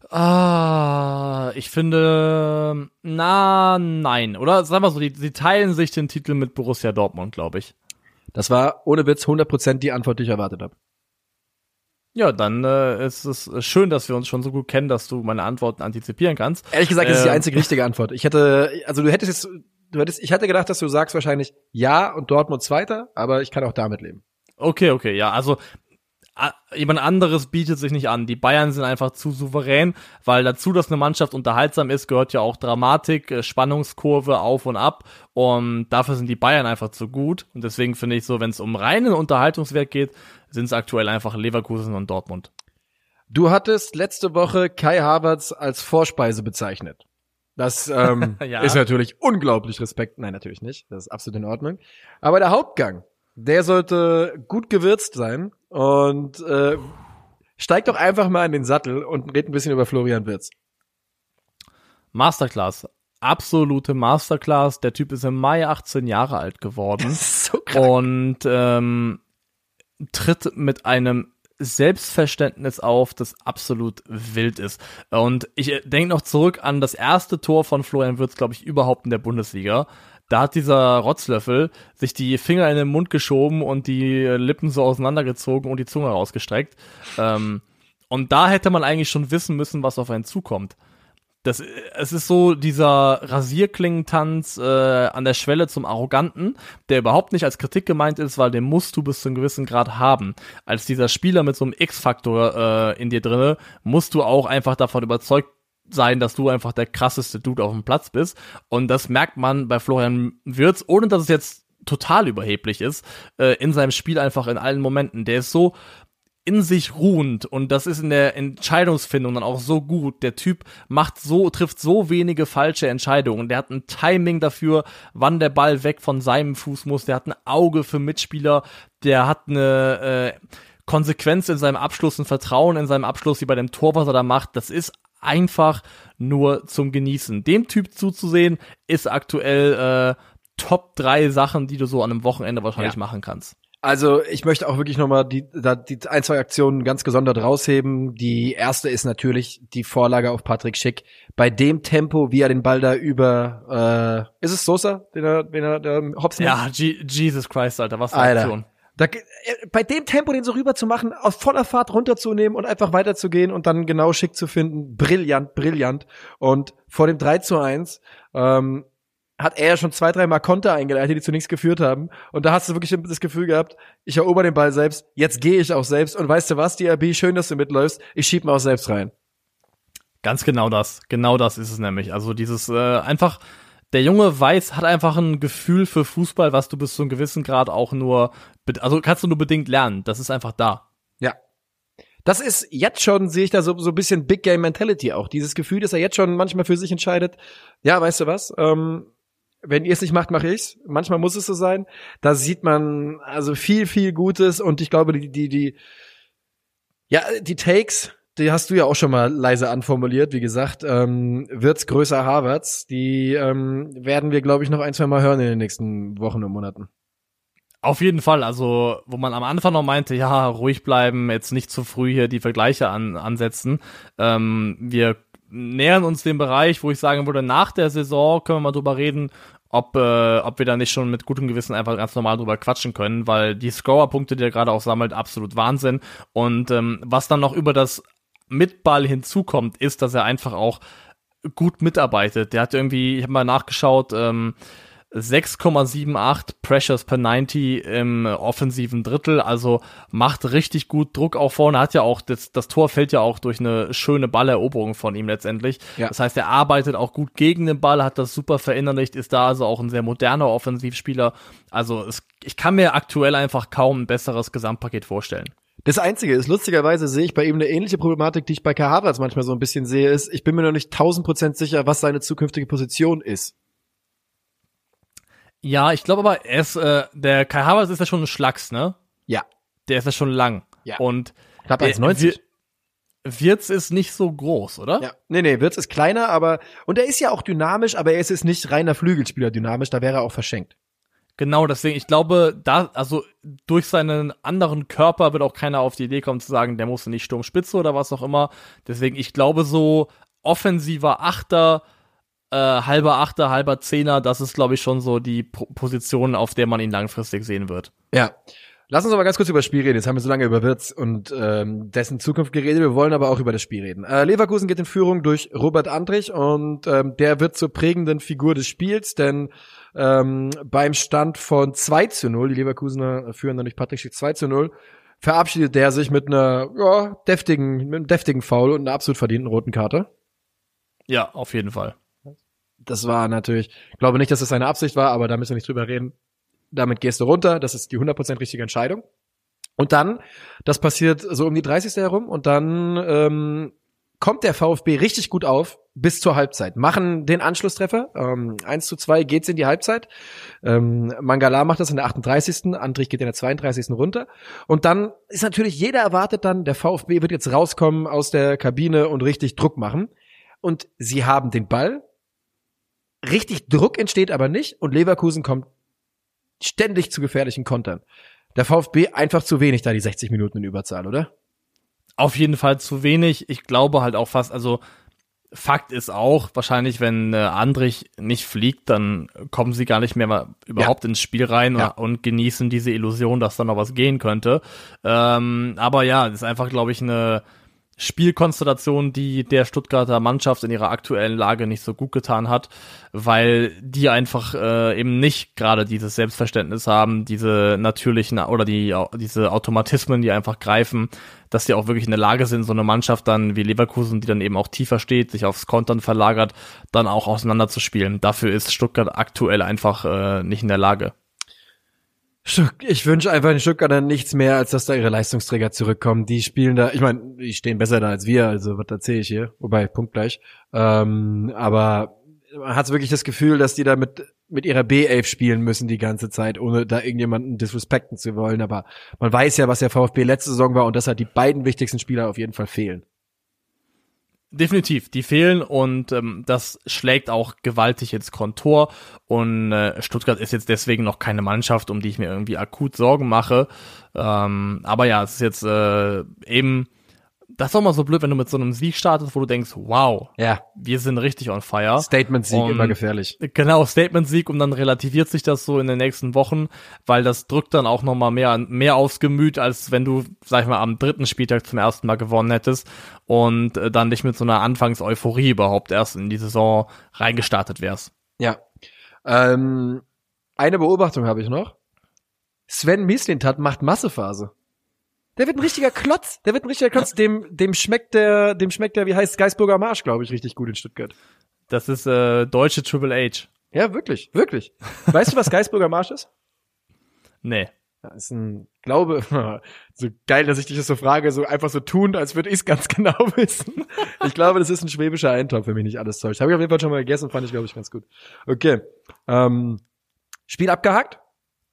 Ah, ich finde, na, nein. Oder sagen wir so, die, die teilen sich den Titel mit Borussia Dortmund, glaube ich. Das war ohne Witz 100% die Antwort, die ich erwartet habe. Ja, dann äh, ist es schön, dass wir uns schon so gut kennen, dass du meine Antworten antizipieren kannst. Ehrlich gesagt, das ist die Ähm. einzige richtige Antwort. Ich hätte, also du hättest jetzt, du hättest, ich hätte gedacht, dass du sagst wahrscheinlich ja und Dortmund Zweiter, aber ich kann auch damit leben. Okay, okay, ja, also jemand anderes bietet sich nicht an. Die Bayern sind einfach zu souverän, weil dazu, dass eine Mannschaft unterhaltsam ist, gehört ja auch Dramatik, äh, Spannungskurve auf und ab und dafür sind die Bayern einfach zu gut und deswegen finde ich so, wenn es um reinen Unterhaltungswert geht, sind es aktuell einfach Leverkusen und Dortmund. Du hattest letzte Woche Kai Havertz als Vorspeise bezeichnet. Das ähm, Ja. ist natürlich unglaublich Respekt. Nein, natürlich nicht. Das ist absolut in Ordnung. Aber der Hauptgang, der sollte gut gewürzt sein und äh, steig doch einfach mal in den Sattel und red ein bisschen über Florian Wirtz. Masterclass. Absolute Masterclass. Der Typ ist im Mai 18 Jahre alt geworden. so und ähm, tritt mit einem Selbstverständnis auf, das absolut wild ist. Und ich denke noch zurück an das erste Tor von Florian Wirtz, glaube ich, überhaupt in der Bundesliga. Da hat dieser Rotzlöffel sich die Finger in den Mund geschoben und die Lippen so auseinandergezogen und die Zunge rausgestreckt. Ähm, und da hätte man eigentlich schon wissen müssen, was auf einen zukommt. Das, es ist so dieser Rasierklingentanz äh, an der Schwelle zum Arroganten, der überhaupt nicht als Kritik gemeint ist, weil den musst du bis zu einem gewissen Grad haben. Als dieser Spieler mit so einem X-Faktor äh, in dir drinne, musst du auch einfach davon überzeugt sein, dass du einfach der krasseste Dude auf dem Platz bist. Und das merkt man bei Florian Wirtz, ohne dass es jetzt total überheblich ist, äh, in seinem Spiel einfach in allen Momenten. Der ist so in sich ruhend und das ist in der Entscheidungsfindung dann auch so gut. Der Typ macht so, trifft so wenige falsche Entscheidungen. Der hat ein Timing dafür, wann der Ball weg von seinem Fuß muss. Der hat ein Auge für Mitspieler. Der hat eine äh, Konsequenz in seinem Abschluss, ein Vertrauen in seinem Abschluss, wie bei dem Tor, was er da macht. Das ist einfach nur zum Genießen. Dem Typ zuzusehen, ist aktuell äh, Top drei Sachen, die du so an einem Wochenende wahrscheinlich Ja. machen kannst. Also ich möchte auch wirklich nochmal die, die ein, zwei Aktionen ganz gesondert rausheben. Die erste ist natürlich die Vorlage auf Patrick Schick. Bei dem Tempo, wie er den Ball da über, äh, ist es Sosa, den er, den er, der Hops nimmt? Ja, Je Jesus Christ, Alter, was für eine Alter. Aktion. Da, äh, bei dem Tempo den so rüber zu machen, auf voller Fahrt runterzunehmen und einfach weiterzugehen und dann genau Schick zu finden, brillant, brillant. Und vor dem 3 zu 1, ähm, hat er schon zwei, drei Mal Konter eingeleitet, die zu nichts geführt haben. Und da hast du wirklich das Gefühl gehabt, ich erober den Ball selbst, jetzt gehe ich auch selbst. Und weißt du was, DRB, schön, dass du mitläufst, ich schieb mir auch selbst rein. Ganz genau das. Genau das ist es nämlich. Also dieses äh, einfach, der Junge weiß, hat einfach ein Gefühl für Fußball, was du bis zu einem gewissen Grad auch nur, also kannst du nur bedingt lernen. Das ist einfach da. Ja. Das ist jetzt schon, sehe ich da so, so ein bisschen Big Game Mentality auch. Dieses Gefühl, dass er jetzt schon manchmal für sich entscheidet, ja, weißt du was, ähm, wenn ihr es nicht macht, mache ich's. Manchmal muss es so sein. Da sieht man also viel, viel Gutes und ich glaube, die, die, die, ja, die Takes, die hast du ja auch schon mal leise anformuliert, wie gesagt, ähm, wird's größer Harvards, die ähm, werden wir, glaube ich, noch ein, zwei Mal hören in den nächsten Wochen und Monaten. Auf jeden Fall, also wo man am Anfang noch meinte, ja, ruhig bleiben, jetzt nicht zu früh hier die Vergleiche an, ansetzen. Ähm, wir nähern uns dem Bereich, wo ich sagen würde, nach der Saison können wir mal drüber reden, ob, äh, ob wir da nicht schon mit gutem Gewissen einfach ganz normal drüber quatschen können, weil die Scorer-Punkte, die er gerade auch sammelt, absolut Wahnsinn. Und ähm, was dann noch über das Mitball hinzukommt, ist, dass er einfach auch gut mitarbeitet. Der hat irgendwie, ich habe mal nachgeschaut, ähm, 6,78 Pressures per 90 im offensiven Drittel, also macht richtig gut Druck auch vorne, hat ja auch, das, das Tor fällt ja auch durch eine schöne Balleroberung von ihm letztendlich. Ja. Das heißt, er arbeitet auch gut gegen den Ball, hat das super verinnerlicht, ist da also auch ein sehr moderner Offensivspieler. Also es, ich kann mir aktuell einfach kaum ein besseres Gesamtpaket vorstellen. Das Einzige ist, lustigerweise sehe ich bei ihm eine ähnliche Problematik, die ich bei Kai Havertz manchmal so ein bisschen sehe, ist, ich bin mir noch nicht tausend Prozent sicher, was seine zukünftige Position ist. Ja, ich glaube aber, er ist, äh, der Kai Havertz ist ja schon ein Schlacks, ne? Ja. Der ist ja schon lang. Ja. Und Knapp 1,90. Wirtz ist nicht so groß, oder? Ja. Nee, nee, Wirtz ist kleiner, aber, und er ist ja auch dynamisch, aber er ist jetzt nicht reiner Flügelspieler dynamisch, da wäre er auch verschenkt. Genau, deswegen, ich glaube, da, also durch seinen anderen Körper wird auch keiner auf die Idee kommen zu sagen, der muss nicht Sturmspitze oder was auch immer. Deswegen, ich glaube, so offensiver Achter, äh, halber Achter, halber Zehner, das ist, glaube ich, schon so die Position, auf der man ihn langfristig sehen wird. Ja. Lass uns aber ganz kurz über das Spiel reden. Jetzt haben wir so lange über Wirtz und ähm, dessen Zukunft geredet. Wir wollen aber auch über das Spiel reden. Äh, Leverkusen geht in Führung durch Robert Andrich und ähm, der wird zur prägenden Figur des Spiels, denn ähm, beim Stand von 2 zu 0, die Leverkusener führen dann durch Patrick Schick 2 zu 0, verabschiedet der sich mit einer ja, deftigen, mit einem deftigen Foul und einer absolut verdienten roten Karte. Ja, auf jeden Fall. Das war natürlich, ich glaube nicht, dass es seine Absicht war, aber da müssen wir nicht drüber reden. Damit gehst du runter, das ist die 100% richtige Entscheidung. Und dann, das passiert so um die 30. herum und dann ähm, kommt der VfB richtig gut auf bis zur Halbzeit, machen den Anschlusstreffer. Ähm, 1 zu 2 geht's in die Halbzeit. Ähm, Mangala macht das in der 38. Andrich geht in der 32. runter. Und dann ist natürlich jeder erwartet dann, der VfB wird jetzt rauskommen aus der Kabine und richtig Druck machen. Und sie haben den Ball. Richtig Druck entsteht aber nicht und Leverkusen kommt ständig zu gefährlichen Kontern. Der VfB einfach zu wenig da die 60 Minuten in Überzahl, oder? Auf jeden Fall zu wenig. Ich glaube halt auch fast, also Fakt ist auch, wahrscheinlich, wenn äh, Andrich nicht fliegt, dann kommen sie gar nicht mehr mal überhaupt ja. ins Spiel rein ja. und, und, genießen diese Illusion, dass da noch was gehen könnte. Ähm, aber ja, das ist einfach, glaube ich, eine Spielkonstellation, die der Stuttgarter Mannschaft in ihrer aktuellen Lage nicht so gut getan hat, weil die einfach äh, eben nicht gerade dieses Selbstverständnis haben, diese natürlichen oder die diese Automatismen, die einfach greifen, dass die auch wirklich in der Lage sind, so eine Mannschaft dann wie Leverkusen, die dann eben auch tiefer steht, sich aufs Kontern verlagert, dann auch auseinanderzuspielen. Dafür ist Stuttgart aktuell einfach äh, nicht in der Lage. Ich wünsche einfach den Stuttgartern nichts mehr, als dass da ihre Leistungsträger zurückkommen. Die spielen da, ich meine, die stehen besser da als wir, also was erzähle ich hier? Wobei, Punkt gleich. Ähm, aber man hat wirklich das Gefühl, dass die da mit, mit ihrer B11 spielen müssen die ganze Zeit, ohne da irgendjemanden disrespekten zu wollen. Aber man weiß ja, was der VfB letzte Saison war und dass halt die beiden wichtigsten Spieler auf jeden Fall fehlen. Definitiv, die fehlen und ähm, das schlägt auch gewaltig ins Kontor und äh, Stuttgart ist jetzt deswegen noch keine Mannschaft, um die ich mir irgendwie akut Sorgen mache. Ähm, aber ja, es ist jetzt äh, eben das ist auch mal so blöd, wenn du mit so einem Sieg startest, wo du denkst, wow, ja. wir sind richtig on fire. Statement-Sieg immer gefährlich. Genau, Statement-Sieg und dann relativiert sich das so in den nächsten Wochen, weil das drückt dann auch nochmal mehr, mehr aufs Gemüt, als wenn du, sag ich mal, am dritten Spieltag zum ersten Mal gewonnen hättest und äh, dann nicht mit so einer Anfangs-Euphorie überhaupt erst in die Saison reingestartet wärst. Ja. Ähm, eine Beobachtung habe ich noch. Sven Mislintat macht Massephase. Der wird ein richtiger Klotz. Der wird ein richtiger Klotz. Dem, dem schmeckt der, dem schmeckt der, wie heißt Geisburger Marsch, glaube ich, richtig gut in Stuttgart. Das ist äh, deutsche Triple H. Ja, wirklich, wirklich. Weißt du, was Geisburger Marsch ist? Nee. Das ist ein Glaube, so geil, dass ich dich das so frage, so einfach so tun, als würde ich es ganz genau wissen. Ich glaube, das ist ein schwäbischer Eintopf, wenn mich nicht alles täuscht. Habe ich auf jeden Fall schon mal gegessen, fand ich, glaube ich, ganz gut. Okay. Ähm, Spiel abgehakt?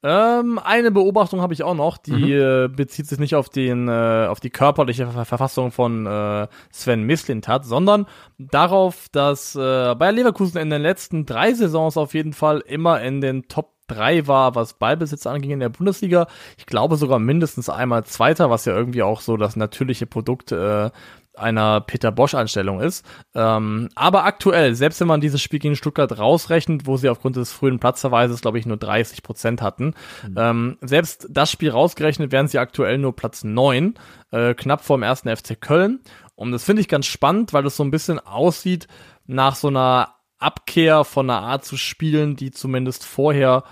Ähm, eine Beobachtung habe ich auch noch, die mhm. äh, bezieht sich nicht auf den äh, auf die körperliche Verfassung von äh, Sven Mislintat, sondern darauf, dass äh, Bayer Leverkusen in den letzten drei Saisons auf jeden Fall immer in den Top drei war, was Ballbesitz anging in der Bundesliga. Ich glaube sogar mindestens einmal Zweiter, was ja irgendwie auch so das natürliche Produkt äh, einer Peter Bosch-Einstellung ist. Ähm, aber aktuell, selbst wenn man dieses Spiel gegen Stuttgart rausrechnet, wo sie aufgrund des frühen Platzverweises, glaube ich, nur 30 Prozent hatten, mhm. ähm, selbst das Spiel rausgerechnet, wären sie aktuell nur Platz 9, äh, knapp vor dem ersten FC Köln. Und das finde ich ganz spannend, weil das so ein bisschen aussieht nach so einer Abkehr von einer Art zu spielen, die zumindest vorher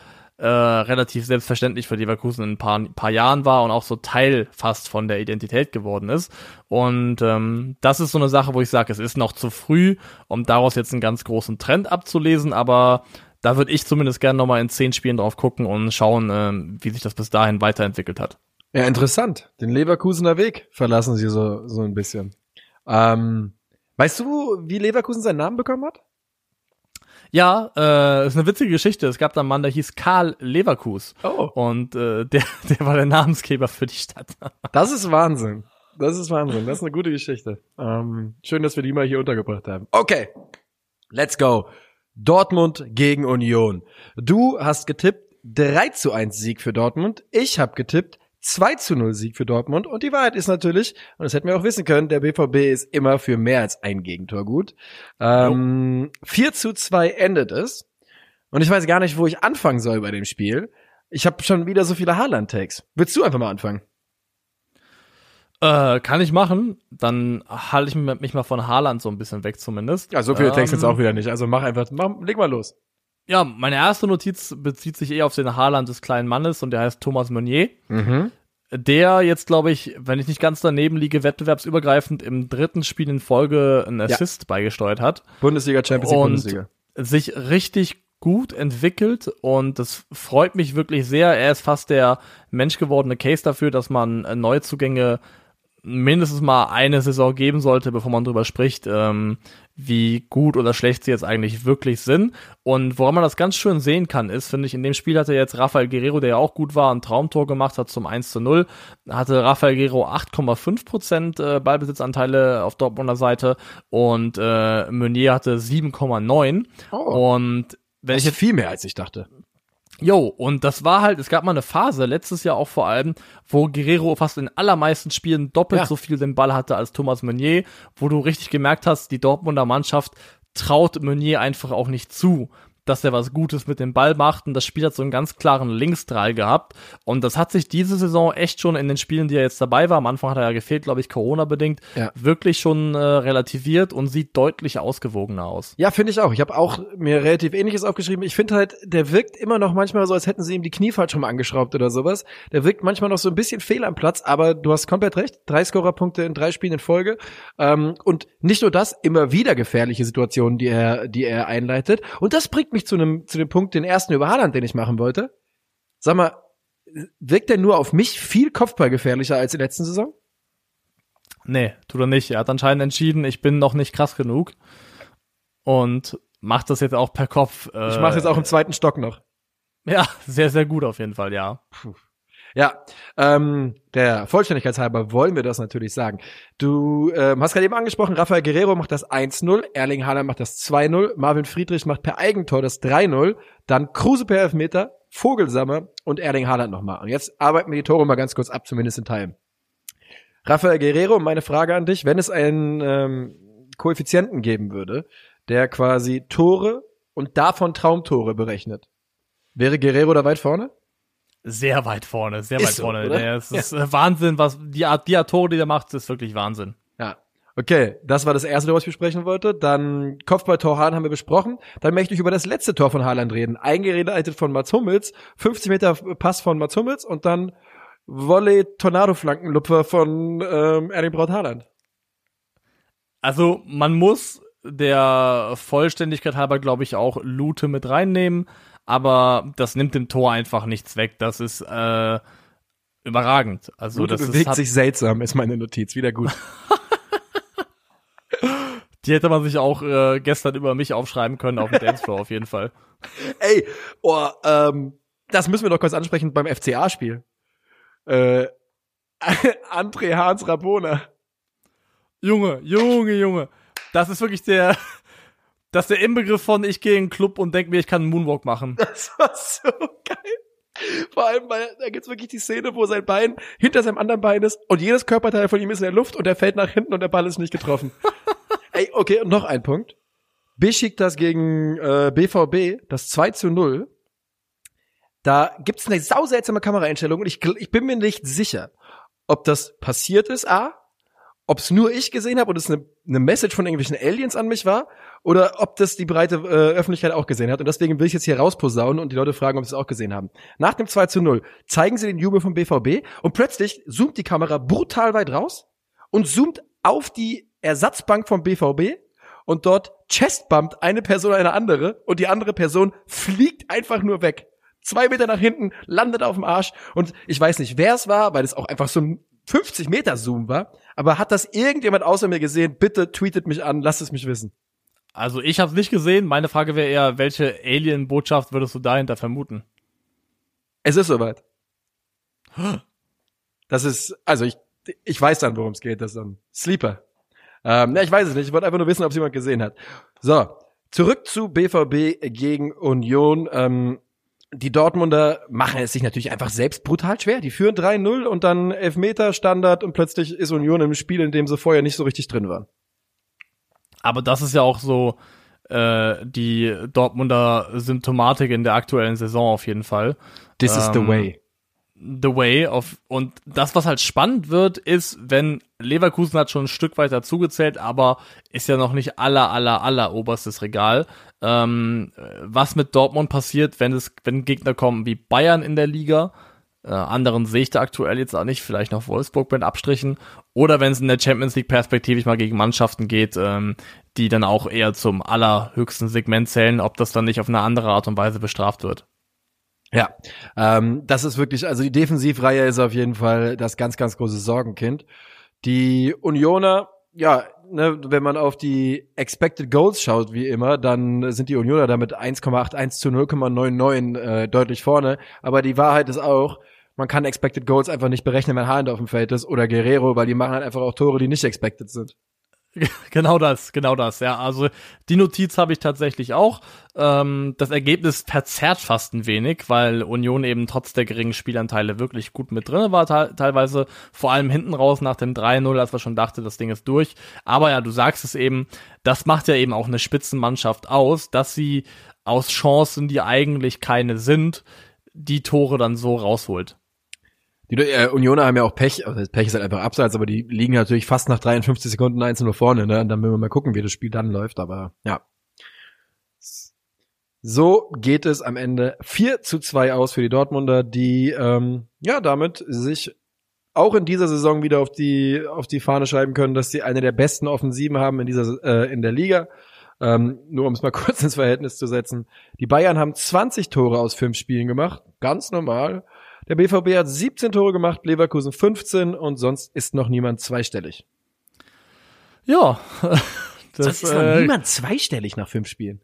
äh, relativ selbstverständlich für Leverkusen in ein paar, paar Jahren war und auch so Teil fast von der Identität geworden ist. Und ähm, das ist so eine Sache, wo ich sage, es ist noch zu früh, um daraus jetzt einen ganz großen Trend abzulesen, aber da würde ich zumindest gerne nochmal in zehn Spielen drauf gucken und schauen, äh, wie sich das bis dahin weiterentwickelt hat. Ja, interessant. Den Leverkusener Weg verlassen sie so, so ein bisschen. Ähm, weißt du, wie Leverkusen seinen Namen bekommen hat? Ja, äh, ist eine witzige Geschichte. Es gab da einen Mann, der hieß Karl Leverkus. Oh. Und äh, der, der war der Namensgeber für die Stadt. Das ist Wahnsinn. Das ist Wahnsinn. Das ist eine gute Geschichte. Ähm, schön, dass wir die mal hier untergebracht haben. Okay, let's go. Dortmund gegen Union. Du hast getippt 3 zu 1 Sieg für Dortmund. Ich habe getippt 2 zu 0 Sieg für Dortmund. Und die Wahrheit ist natürlich, und das hätten wir auch wissen können, der BVB ist immer für mehr als ein Gegentor gut. Ähm, 4 zu 2 endet es. Und ich weiß gar nicht, wo ich anfangen soll bei dem Spiel. Ich habe schon wieder so viele Haaland-Takes. Willst du einfach mal anfangen? Äh, kann ich machen. Dann halte ich mich mal von Haaland so ein bisschen weg zumindest. Ja, so viele Takes Ähm, jetzt auch wieder nicht. Also mach einfach, mach, leg mal los. Ja, meine erste Notiz bezieht sich eher auf den Haaland des kleinen Mannes und der heißt Thomas Meunier. Mhm. Der jetzt, glaube ich, wenn ich nicht ganz daneben liege, wettbewerbsübergreifend im dritten Spiel in Folge einen Assist beigesteuert hat. Bundesliga, Champions League, Und Bundesliga. sich richtig gut entwickelt und das freut mich wirklich sehr. Er ist fast der menschgewordene Case dafür, dass man äh, Neuzugänge mindestens mal eine Saison geben sollte, bevor man drüber spricht, ähm, wie gut oder schlecht sie jetzt eigentlich wirklich sind. Und woran man das ganz schön sehen kann, ist, finde ich, in dem Spiel hatte jetzt Rafael Guerrero, der ja auch gut war, ein Traumtor gemacht hat zum 1 zu 0, hatte Rafael Guerrero 8,5 Prozent äh, Ballbesitzanteile auf Dortmunder Seite und äh, Meunier hatte 7,9. Oh, Und wenn das ich ist viel mehr, als ich dachte. Jo, und das war halt, es gab mal eine Phase, letztes Jahr auch vor allem, wo Guerrero fast in allermeisten Spielen doppelt Ja. so viel den Ball hatte als Thomas Meunier, wo du richtig gemerkt hast, die Dortmunder Mannschaft traut Meunier einfach auch nicht zu, dass er was Gutes mit dem Ball macht und das Spiel hat so einen ganz klaren Linksdrall gehabt und das hat sich diese Saison echt schon in den Spielen, die er jetzt dabei war, am Anfang hat er ja gefehlt, glaube ich, Corona-bedingt, Ja. wirklich schon äh, relativiert und sieht deutlich ausgewogener aus. Ja, finde ich auch. Ich habe auch mir relativ ähnliches aufgeschrieben. Ich finde halt, der wirkt immer noch manchmal so, als hätten sie ihm die Knie falsch rum angeschraubt oder sowas. Der wirkt manchmal noch so ein bisschen fehl am Platz, aber du hast komplett recht. Drei Scorerpunkte in drei Spielen in Folge. Ähm, und nicht nur das, immer wieder gefährliche Situationen, die er, die er einleitet. Und das bringt mich zu einem, zu dem Punkt, den ersten über Haaland, den ich machen wollte. Sag mal, wirkt er nur auf mich viel kopfballgefährlicher als in der letzten Saison? Nee, tut er nicht. Er hat anscheinend entschieden, ich bin noch nicht krass genug. Und macht das jetzt auch per Kopf. Äh, Ich mache jetzt auch im zweiten Stock noch. Ja, sehr, sehr gut auf jeden Fall, ja. Ja, ähm, der Vollständigkeitshalber wollen wir das natürlich sagen. Du ähm, hast gerade eben angesprochen, Rafael Guerrero macht das 1-0, Erling Haaland macht das 2-0, Marvin Friedrich macht per Eigentor das 3-0, dann Kruse per Elfmeter, Vogelsammer und Erling Haaland nochmal. Und jetzt arbeiten wir die Tore mal ganz kurz ab, zumindest in Teilen. Rafael Guerrero, meine Frage an dich, wenn es einen ähm, Koeffizienten geben würde, der quasi Tore und davon Traumtore berechnet, wäre Guerrero da weit vorne? Sehr weit vorne, sehr Ist weit so, vorne. oder? Ja, es ist äh, Wahnsinn, was die Art, die Art Tore, die er macht, ist wirklich Wahnsinn. Ja. Okay, das war das erste, was ich besprechen wollte. Dann Kopfball-Tor Haaland haben wir besprochen. Dann möchte ich über das letzte Tor von Haaland reden. Eingeleitet von Mats Hummels, 50 Meter Pass von Mats Hummels und dann Volley Tornado-Flankenlupfer von ähm, Erling Braut Haaland. Also man muss der Vollständigkeit halber, glaube ich, auch Lute mit reinnehmen, aber das nimmt dem Tor einfach nichts weg. Das ist äh, überragend. Also Lute das ist, bewegt hat, sich seltsam, ist meine Notiz. Wieder gut. die hätte man sich auch äh, gestern über mich aufschreiben können auf dem Dancefloor auf jeden Fall. Ey, oh, ähm, das müssen wir noch kurz ansprechen beim FCA-Spiel. Äh, André Hans Rabona. Junge, Junge, Junge. Das ist wirklich der, das ist der Inbegriff von ich gehe in den Club und denk mir, ich kann einen Moonwalk machen. Das war so geil. Vor allem, weil da gibt's wirklich die Szene, wo sein Bein hinter seinem anderen Bein ist und jedes Körperteil von ihm ist in der Luft und er fällt nach hinten und der Ball ist nicht getroffen. Ey, okay, und noch ein Punkt. Besiktas gegen äh, BVB, das 2 zu 0. Da gibt's eine sauseltsame Kameraeinstellung und ich, ich bin mir nicht sicher, ob das passiert ist, A, ob es nur ich gesehen habe und es eine, eine Message von irgendwelchen Aliens an mich war oder ob das die breite äh, Öffentlichkeit auch gesehen hat. Und deswegen will ich jetzt hier rausposaunen und die Leute fragen, ob sie es auch gesehen haben. Nach dem 2 zu 0 zeigen sie den Jubel vom BVB und plötzlich zoomt die Kamera brutal weit raus und zoomt auf die Ersatzbank vom BVB und dort chestbumpt eine Person eine andere und die andere Person fliegt einfach nur weg. Zwei Meter nach hinten, landet auf dem Arsch und ich weiß nicht, wer es war, weil es auch einfach so ein 50 Meter Zoom war, aber hat das irgendjemand außer mir gesehen? Bitte tweetet mich an, lasst es mich wissen. Also ich habe es nicht gesehen. Meine Frage wäre eher, welche Alien-Botschaft würdest du dahinter vermuten? Es ist soweit. Das ist, also ich, ich weiß dann, worum es geht. Das ist ein Sleeper. Ähm, ne, ich weiß es nicht. Ich wollte einfach nur wissen, ob es jemand gesehen hat. So, zurück zu BVB gegen Union. Ähm, die Dortmunder machen es sich natürlich einfach selbst brutal schwer. Die führen 3-0 und dann Elfmeter Standard und plötzlich ist Union im Spiel, in dem sie vorher nicht so richtig drin waren. Aber das ist ja auch so äh, die Dortmunder Symptomatik in der aktuellen Saison auf jeden Fall. This is the Ähm, way. The Way of und das, was halt spannend wird, ist, wenn Leverkusen hat schon ein Stück weit dazugezählt, aber ist ja noch nicht aller, aller, aller oberstes Regal. Ähm, was mit Dortmund passiert, wenn es, wenn Gegner kommen wie Bayern in der Liga, äh, anderen sehe ich da aktuell jetzt auch nicht, vielleicht noch Wolfsburg mit Abstrichen, oder wenn es in der Champions League perspektivisch mal gegen Mannschaften geht, ähm, die dann auch eher zum allerhöchsten Segment zählen, ob das dann nicht auf eine andere Art und Weise bestraft wird. Ja, ähm, das ist wirklich, also die Defensivreihe ist auf jeden Fall das ganz, ganz große Sorgenkind. Die Unioner, ja, ne, wenn man auf die Expected Goals schaut, wie immer, dann sind die Unioner damit 1,81 zu 0,99 äh, deutlich vorne. Aber die Wahrheit ist auch, man kann Expected Goals einfach nicht berechnen, wenn Haaland auf dem Feld ist oder Guerrero, weil die machen halt einfach auch Tore, die nicht expected sind. Genau das, genau das, ja. Also die Notiz habe ich tatsächlich auch. Ähm, das Ergebnis verzerrt fast ein wenig, weil Union eben trotz der geringen Spielanteile wirklich gut mit drin war, te teilweise vor allem hinten raus nach dem 3-0, als man schon dachte, das Ding ist durch. Aber ja, du sagst es eben, das macht ja eben auch eine Spitzenmannschaft aus, dass sie aus Chancen, die eigentlich keine sind, die Tore dann so rausholt. Die äh, Unioner haben ja auch Pech, also Pech ist halt einfach abseits, aber die liegen natürlich fast nach 53 Sekunden 1 nur vorne, ne? Und dann müssen wir mal gucken, wie das Spiel dann läuft, aber ja. So geht es am Ende 4 zu 2 aus für die Dortmunder, die ähm, ja damit sich auch in dieser Saison wieder auf die auf die Fahne schreiben können, dass sie eine der besten Offensiven haben in dieser äh, in der Liga. Ähm, nur um es mal kurz ins Verhältnis zu setzen. Die Bayern haben 20 Tore aus fünf Spielen gemacht, ganz normal. Der BVB hat 17 Tore gemacht, Leverkusen 15 und sonst ist noch niemand zweistellig. Ja, das, Sonst ist noch äh, niemand zweistellig nach fünf Spielen.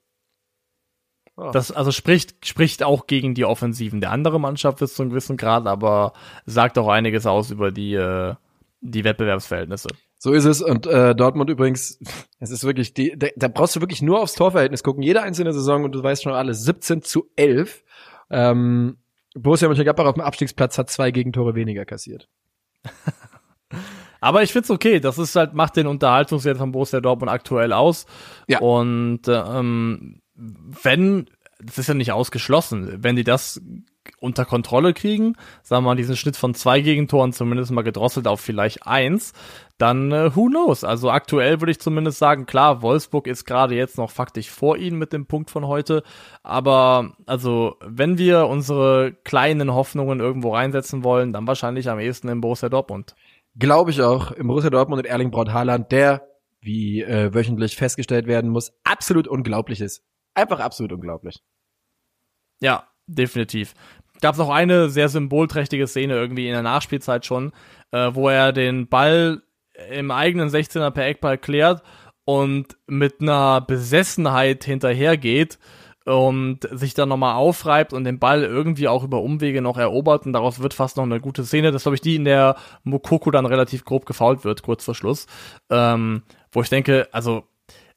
Das also spricht spricht auch gegen die Offensiven der anderen Mannschaft bis zu einem gewissen Grad, aber sagt auch einiges aus über die äh, die Wettbewerbsverhältnisse. So ist es und äh, Dortmund übrigens, es ist wirklich die, da, da brauchst du wirklich nur aufs Torverhältnis gucken, jede einzelne Saison und du weißt schon alles, 17 zu 11. Ähm, Borussia Mönchengladbach auf dem Abstiegsplatz hat zwei Gegentore weniger kassiert. Aber ich find's okay, das ist halt macht den Unterhaltungswert von Borussia Dortmund aktuell aus. Ja. Und ähm, wenn das ist ja nicht ausgeschlossen, wenn die das unter Kontrolle kriegen, sagen wir mal diesen Schnitt von zwei Gegentoren zumindest mal gedrosselt auf vielleicht eins, dann äh, who knows? Also aktuell würde ich zumindest sagen, klar, Wolfsburg ist gerade jetzt noch faktisch vor ihnen mit dem Punkt von heute, aber also wenn wir unsere kleinen Hoffnungen irgendwo reinsetzen wollen, dann wahrscheinlich am ehesten in Borussia Dortmund. Glaube ich auch, im Borussia Dortmund mit Erling Braut Haaland, der, wie äh, wöchentlich festgestellt werden muss, absolut unglaublich ist. Einfach absolut unglaublich. Ja, definitiv. Gab es auch eine sehr symbolträchtige Szene irgendwie in der Nachspielzeit schon, äh, wo er den Ball im eigenen 16er per Eckball klärt und mit einer Besessenheit hinterhergeht und sich dann nochmal aufreibt und den Ball irgendwie auch über Umwege noch erobert und daraus wird fast noch eine gute Szene. Das glaube ich die, in der Mokoko dann relativ grob gefault wird, kurz vor Schluss. Ähm, wo ich denke, also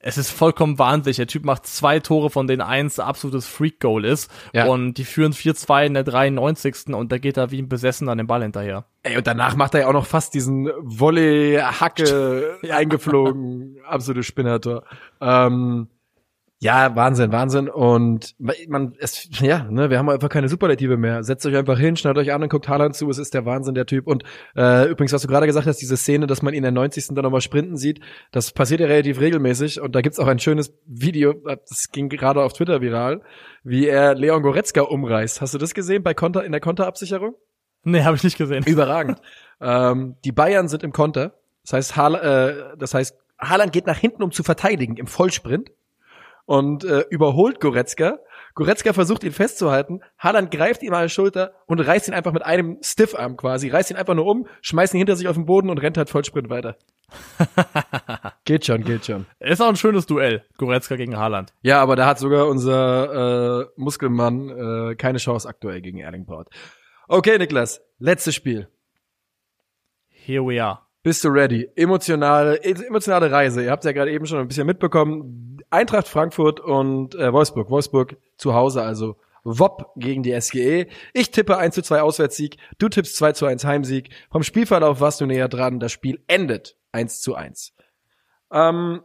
es ist vollkommen wahnsinnig. Der Typ macht zwei Tore, von denen eins absolutes Freak-Goal ist. Ja. Und die führen 4-2 in der 93. Und da geht er wie ein Besessener an den Ball hinterher. Ey, und danach macht er ja auch noch fast diesen Volley-Hacke eingeflogen. Absolute Spinnertor. Ähm, Ja, Wahnsinn, Wahnsinn. Und man, es, ja, ne, wir haben einfach keine Superlative mehr. Setzt euch einfach hin, schneidet euch an und guckt Haaland zu. Es ist der Wahnsinn, der Typ. Und äh, übrigens, was du gerade gesagt hast, diese Szene, dass man ihn in der 90. dann nochmal sprinten sieht, das passiert ja relativ regelmäßig. Und da gibt's auch ein schönes Video, das ging gerade auf Twitter viral, wie er Leon Goretzka umreißt. Hast du das gesehen bei Konter, in der Konterabsicherung? Nee, habe ich nicht gesehen. Überragend. ähm, die Bayern sind im Konter. Das heißt, Haal, äh, das heißt, Haaland geht nach hinten, um zu verteidigen, im Vollsprint und äh, überholt Goretzka. Goretzka versucht ihn festzuhalten. Haaland greift ihm an die Schulter und reißt ihn einfach mit einem Stiffarm quasi, reißt ihn einfach nur um, schmeißt ihn hinter sich auf den Boden und rennt halt Vollsprint weiter. geht schon, geht schon. Ist auch ein schönes Duell, Goretzka gegen Haaland. Ja, aber da hat sogar unser äh, Muskelmann äh, keine Chance aktuell gegen Erling Braut. Okay, Niklas, letztes Spiel. Here we are. Bist du ready? Emotionale, emotionale Reise. Ihr habt ja gerade eben schon ein bisschen mitbekommen. Eintracht Frankfurt und äh, Wolfsburg. Wolfsburg zu Hause, also WOP gegen die SGE. Ich tippe 1 zu 2 Auswärtssieg. Du tippst 2 zu 1 Heimsieg. Vom Spielverlauf warst du näher dran. Das Spiel endet 1 zu 1. Ähm,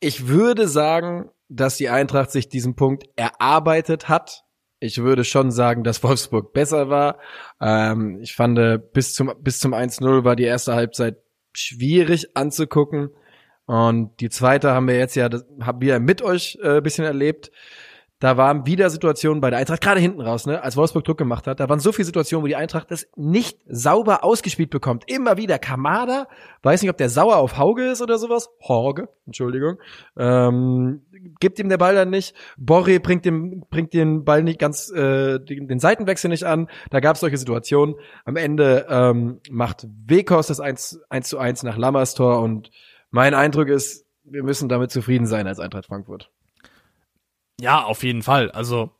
ich würde sagen, dass die Eintracht sich diesen Punkt erarbeitet hat ich würde schon sagen, dass Wolfsburg besser war. Ähm, ich fand, bis zum, bis zum 1-0 war die erste Halbzeit schwierig anzugucken. Und die zweite haben wir jetzt ja, das haben wir mit euch äh, bisschen erlebt. Da waren wieder Situationen bei der Eintracht, gerade hinten raus, ne, als Wolfsburg Druck gemacht hat. Da waren so viele Situationen, wo die Eintracht das nicht sauber ausgespielt bekommt. Immer wieder Kamada, weiß nicht, ob der sauer auf Hauge ist oder sowas. Horge, Entschuldigung. Ähm, gibt ihm der Ball dann nicht. Borre bringt, dem, bringt den Ball nicht ganz, äh, den, den Seitenwechsel nicht an. Da gab es solche Situationen. Am Ende ähm, macht Wekos das 1, 1 zu 1 nach Lammers Tor und mein Eindruck ist, wir müssen damit zufrieden sein als Eintracht Frankfurt. Ja, auf jeden Fall. Also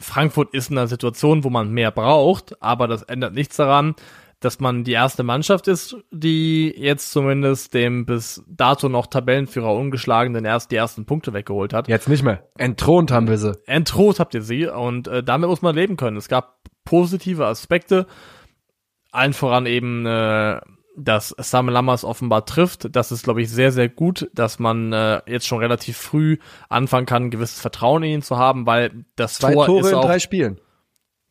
Frankfurt ist in einer Situation, wo man mehr braucht, aber das ändert nichts daran, dass man die erste Mannschaft ist, die jetzt zumindest dem bis dato noch Tabellenführer ungeschlagenen erst die ersten Punkte weggeholt hat. Jetzt nicht mehr. Entthront haben wir sie. Entthront habt ihr sie und äh, damit muss man leben können. Es gab positive Aspekte, allen voran eben äh, dass Sam Lammers offenbar trifft. Das ist, glaube ich, sehr, sehr gut, dass man äh, jetzt schon relativ früh anfangen kann, ein gewisses Vertrauen in ihn zu haben, weil das Zwei Tor Tore ist in auch, drei Spielen.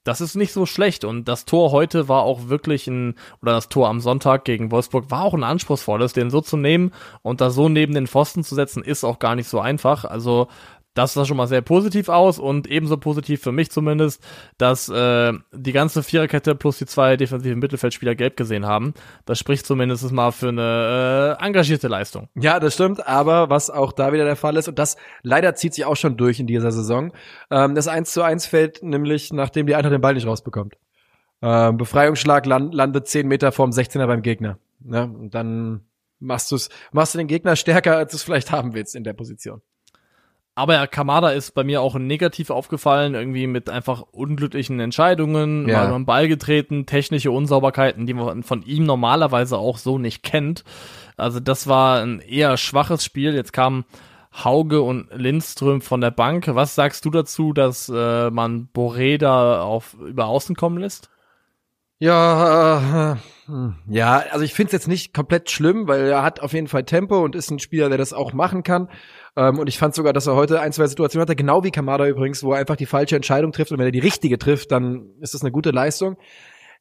das ist nicht so schlecht. Und das Tor heute war auch wirklich ein, oder das Tor am Sonntag gegen Wolfsburg war auch ein anspruchsvolles, den so zu nehmen und da so neben den Pfosten zu setzen, ist auch gar nicht so einfach. Also das sah schon mal sehr positiv aus und ebenso positiv für mich zumindest, dass äh, die ganze Viererkette plus die zwei defensiven Mittelfeldspieler gelb gesehen haben. Das spricht zumindest mal für eine äh, engagierte Leistung. Ja, das stimmt, aber was auch da wieder der Fall ist, und das leider zieht sich auch schon durch in dieser Saison, ähm, das 1 zu 1 fällt nämlich, nachdem die Eintracht den Ball nicht rausbekommt. Ähm, Befreiungsschlag land, landet 10 Meter vorm 16er beim Gegner. Ne? Und dann machst, du's, machst du den Gegner stärker, als du es vielleicht haben willst in der Position. Aber ja, Kamada ist bei mir auch negativ aufgefallen, irgendwie mit einfach unglücklichen Entscheidungen, Ja. mal am Ball getreten, technische Unsauberkeiten, die man von ihm normalerweise auch so nicht kennt. Also das war ein eher schwaches Spiel. Jetzt kamen Hauge und Lindström von der Bank. Was sagst du dazu, dass äh, man Boré da auf über Außen kommen lässt? Ja, äh, ja, also ich finde es jetzt nicht komplett schlimm, weil er hat auf jeden Fall Tempo und ist ein Spieler, der das auch machen kann. Ähm, und ich fand sogar, dass er heute ein, zwei Situationen hatte, genau wie Kamada übrigens, wo er einfach die falsche Entscheidung trifft. Und wenn er die richtige trifft, dann ist das eine gute Leistung.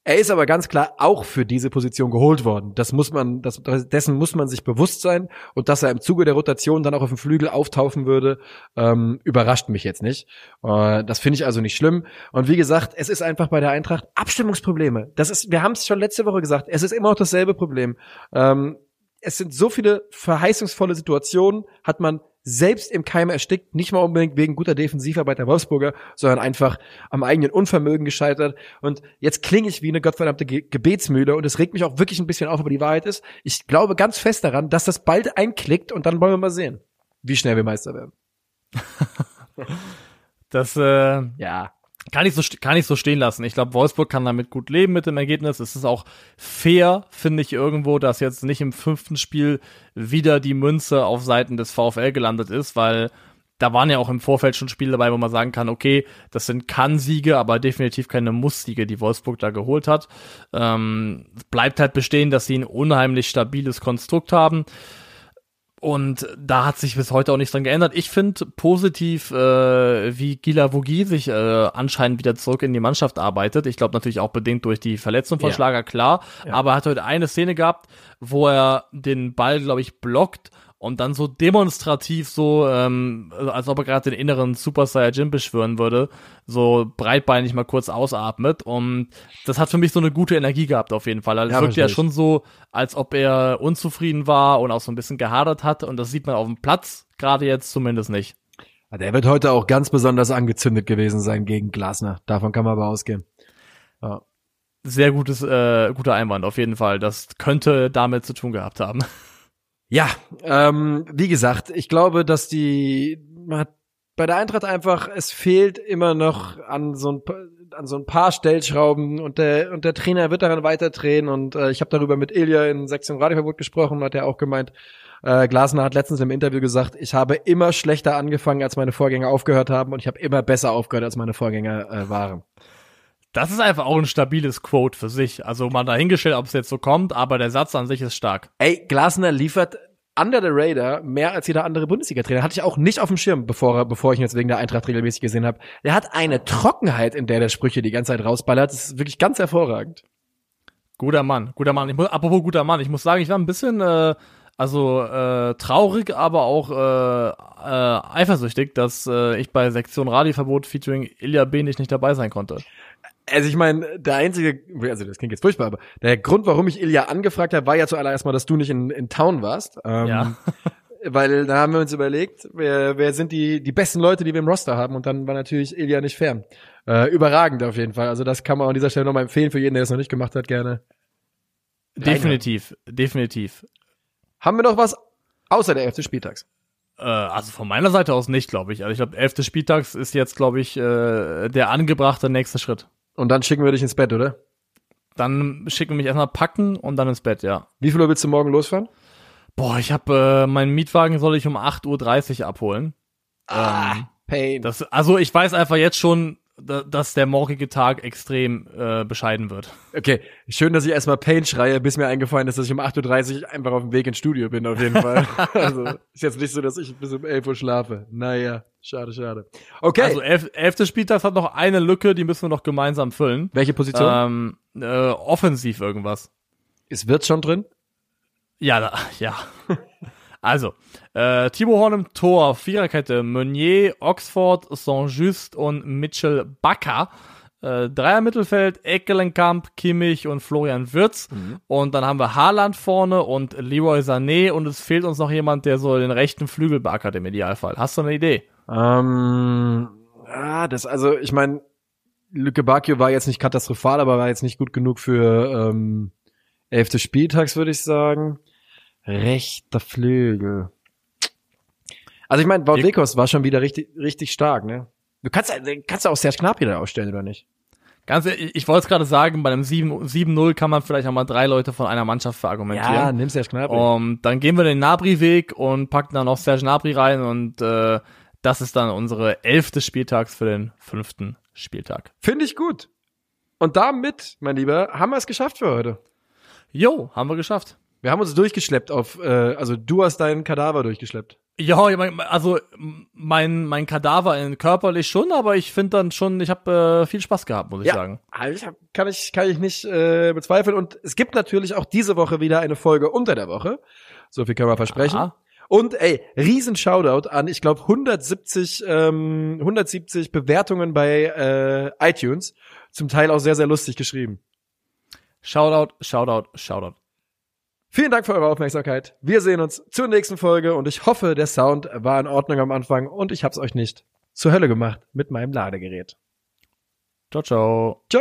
Er ist aber ganz klar auch für diese Position geholt worden. Das muss man, das, dessen muss man sich bewusst sein. Und dass er im Zuge der Rotation dann auch auf dem Flügel auftauchen würde, ähm, überrascht mich jetzt nicht. Äh, das finde ich also nicht schlimm. Und wie gesagt, es ist einfach bei der Eintracht Abstimmungsprobleme. Das ist, wir haben es schon letzte Woche gesagt, es ist immer noch dasselbe Problem. Ähm, es sind so viele verheißungsvolle Situationen, hat man selbst im Keim erstickt, nicht mal unbedingt wegen guter Defensivarbeit der Wolfsburger, sondern einfach am eigenen Unvermögen gescheitert. Und jetzt klinge ich wie eine gottverdammte Ge Gebetsmühle und es regt mich auch wirklich ein bisschen auf, aber die Wahrheit ist, ich glaube ganz fest daran, dass das bald einklickt und dann wollen wir mal sehen, wie schnell wir Meister werden. Das äh, Ja. Kann ich so kann ich so stehen lassen. Ich glaube, Wolfsburg kann damit gut leben mit dem Ergebnis. Es ist auch fair, finde ich irgendwo, dass jetzt nicht im fünften Spiel wieder die Münze auf Seiten des VfL gelandet ist, weil da waren ja auch im Vorfeld schon Spiele dabei, wo man sagen kann, okay, das sind Kann-Siege, aber definitiv keine Muss-Siege, die Wolfsburg da geholt hat. Ähm, bleibt halt bestehen, dass sie ein unheimlich stabiles Konstrukt haben. Und da hat sich bis heute auch nichts dran geändert. Ich finde positiv, äh, wie Gila Vogie sich äh, anscheinend wieder zurück in die Mannschaft arbeitet. Ich glaube natürlich auch bedingt durch die Verletzung von Ja. Schlager, klar. Ja. Aber er hat heute eine Szene gehabt, wo er den Ball, glaube ich, blockt und dann so demonstrativ so, ähm, als ob er gerade den inneren Super Saiyajin beschwören würde, so breitbeinig mal kurz ausatmet. Und das hat für mich so eine gute Energie gehabt auf jeden Fall. Also Ja, es wirkt ja schon so, als ob er unzufrieden war und auch so ein bisschen gehadert hat. Und das sieht man auf dem Platz gerade jetzt zumindest nicht. Der wird heute auch ganz besonders angezündet gewesen sein gegen Glasner. Davon kann man aber ausgehen. Ja. Sehr gutes, äh, guter Einwand auf jeden Fall. Das könnte damit zu tun gehabt haben. Ja, ähm, wie gesagt, ich glaube, dass die man hat bei der Eintracht einfach, es fehlt immer noch an so ein paar, an so ein paar Stellschrauben und der und der Trainer wird daran weiter drehen und äh, ich habe darüber mit Ilja in Sektion Radioverbot gesprochen, hat er auch gemeint, äh, Glasner hat letztens im Interview gesagt, ich habe immer schlechter angefangen, als meine Vorgänger aufgehört haben und ich habe immer besser aufgehört, als meine Vorgänger äh, waren. Das ist einfach auch ein stabiles Quote für sich. Also mal dahingestellt, ob es jetzt so kommt, aber der Satz an sich ist stark. Ey, Glasner liefert under the radar mehr als jeder andere Bundesliga-Trainer. Hatte ich auch nicht auf dem Schirm, bevor, bevor ich ihn jetzt wegen der Eintracht regelmäßig gesehen habe. Der hat eine Trockenheit, in der der Sprüche die ganze Zeit rausballert. Das ist wirklich ganz hervorragend. Guter Mann, guter Mann. Ich muss, apropos guter Mann, ich muss sagen, ich war ein bisschen, äh, also äh, traurig, aber auch äh, äh, eifersüchtig, dass äh, ich bei Sektion Radioverbot featuring Ilya Benig nicht dabei sein konnte. Also ich meine, der einzige, also das klingt jetzt furchtbar, aber der Grund, warum ich Ilja angefragt habe, war ja zuallererst mal, dass du nicht in, in Town warst. Ähm, Ja. Weil da haben wir uns überlegt, wer, wer sind die, die besten Leute, die wir im Roster haben und dann war natürlich Ilja nicht fern. Äh, überragend auf jeden Fall. Also das kann man an dieser Stelle nochmal empfehlen für jeden, der es noch nicht gemacht hat, gerne. Definitiv, definitiv. Haben wir noch was außer der 11. Spieltags? Äh, also von meiner Seite aus nicht, glaube ich. Also ich glaube, elfte Spieltags ist jetzt, glaube ich, äh, der angebrachte nächste Schritt. Und dann schicken wir dich ins Bett, oder? Dann schicken wir mich erstmal packen und dann ins Bett, ja. Wie viel Uhr willst du morgen losfahren? Boah, ich habe äh, meinen Mietwagen soll ich um 8.30 Uhr abholen. Ähm, Pain. das, also ich weiß einfach jetzt schon, da, dass der morgige Tag extrem äh, bescheiden wird. Okay, schön, dass ich erstmal Pain schreie, bis mir eingefallen ist, dass ich um 8.30 Uhr einfach auf dem Weg ins Studio bin, auf jeden Fall. also, ist jetzt nicht so, dass ich bis um 11 Uhr schlafe. Naja, schade, schade. Okay, Also elf, elfte Spieltags hat noch eine Lücke, die müssen wir noch gemeinsam füllen. welche Position? Ähm, äh, offensiv irgendwas. ist Wirt schon drin? Ja, da, ja. Also, äh, Thibaut Horn im Tor, Viererkette, Meunier, Oxford, Saint-Just und Mitchell Bakker. Äh, Dreier Mittelfeld, Eckelenkamp, Kimmich und Florian Wirtz. Und dann haben wir Haaland vorne und Leroy Sané und es fehlt uns noch jemand, der so den rechten Flügel beackert im Idealfall. Hast du eine Idee? Ähm, ah, das, also, ich meine, Lücke Bakio war jetzt nicht katastrophal, aber war jetzt nicht gut genug für ähm, 11. Spieltags, würde ich sagen. Rechter Flügel. Also ich meine, Wekos war schon wieder richtig, richtig stark, ne? Du kannst, kannst du auch Serge Gnabry da ausstellen, oder nicht? Ganz ehrlich, ich wollte es gerade sagen, bei einem 7 7-0 kann man vielleicht auch mal drei Leute von einer Mannschaft verargumentieren. nimm Serge Gnabry. Um, dann gehen wir den Nabri-Weg und packen dann noch Serge Nabri rein und äh, das ist dann unsere elfte Spieltags für den fünften Spieltag. Finde ich gut. Und damit, mein Lieber, haben wir es geschafft für heute. Jo, haben wir geschafft. Wir haben uns durchgeschleppt auf, äh, also du hast deinen Kadaver durchgeschleppt. Ja, also mein mein Kadaver in körperlich schon, aber ich finde dann schon, ich habe äh, viel Spaß gehabt, muss ich sagen. Also ich hab, kann ich kann ich nicht äh, bezweifeln. Und es gibt natürlich auch diese Woche wieder eine Folge unter der Woche. So viel können wir versprechen. Aha. Und ey, riesen Shoutout an, ich glaube 170 ähm, 170 Bewertungen bei äh, iTunes. Zum Teil auch sehr sehr lustig geschrieben. Shoutout, Shoutout, Shoutout. Vielen Dank für eure Aufmerksamkeit. Wir sehen uns zur nächsten Folge und ich hoffe, der Sound war in Ordnung am Anfang und ich hab's euch nicht zur Hölle gemacht mit meinem Ladegerät. Ciao, ciao. Tschö.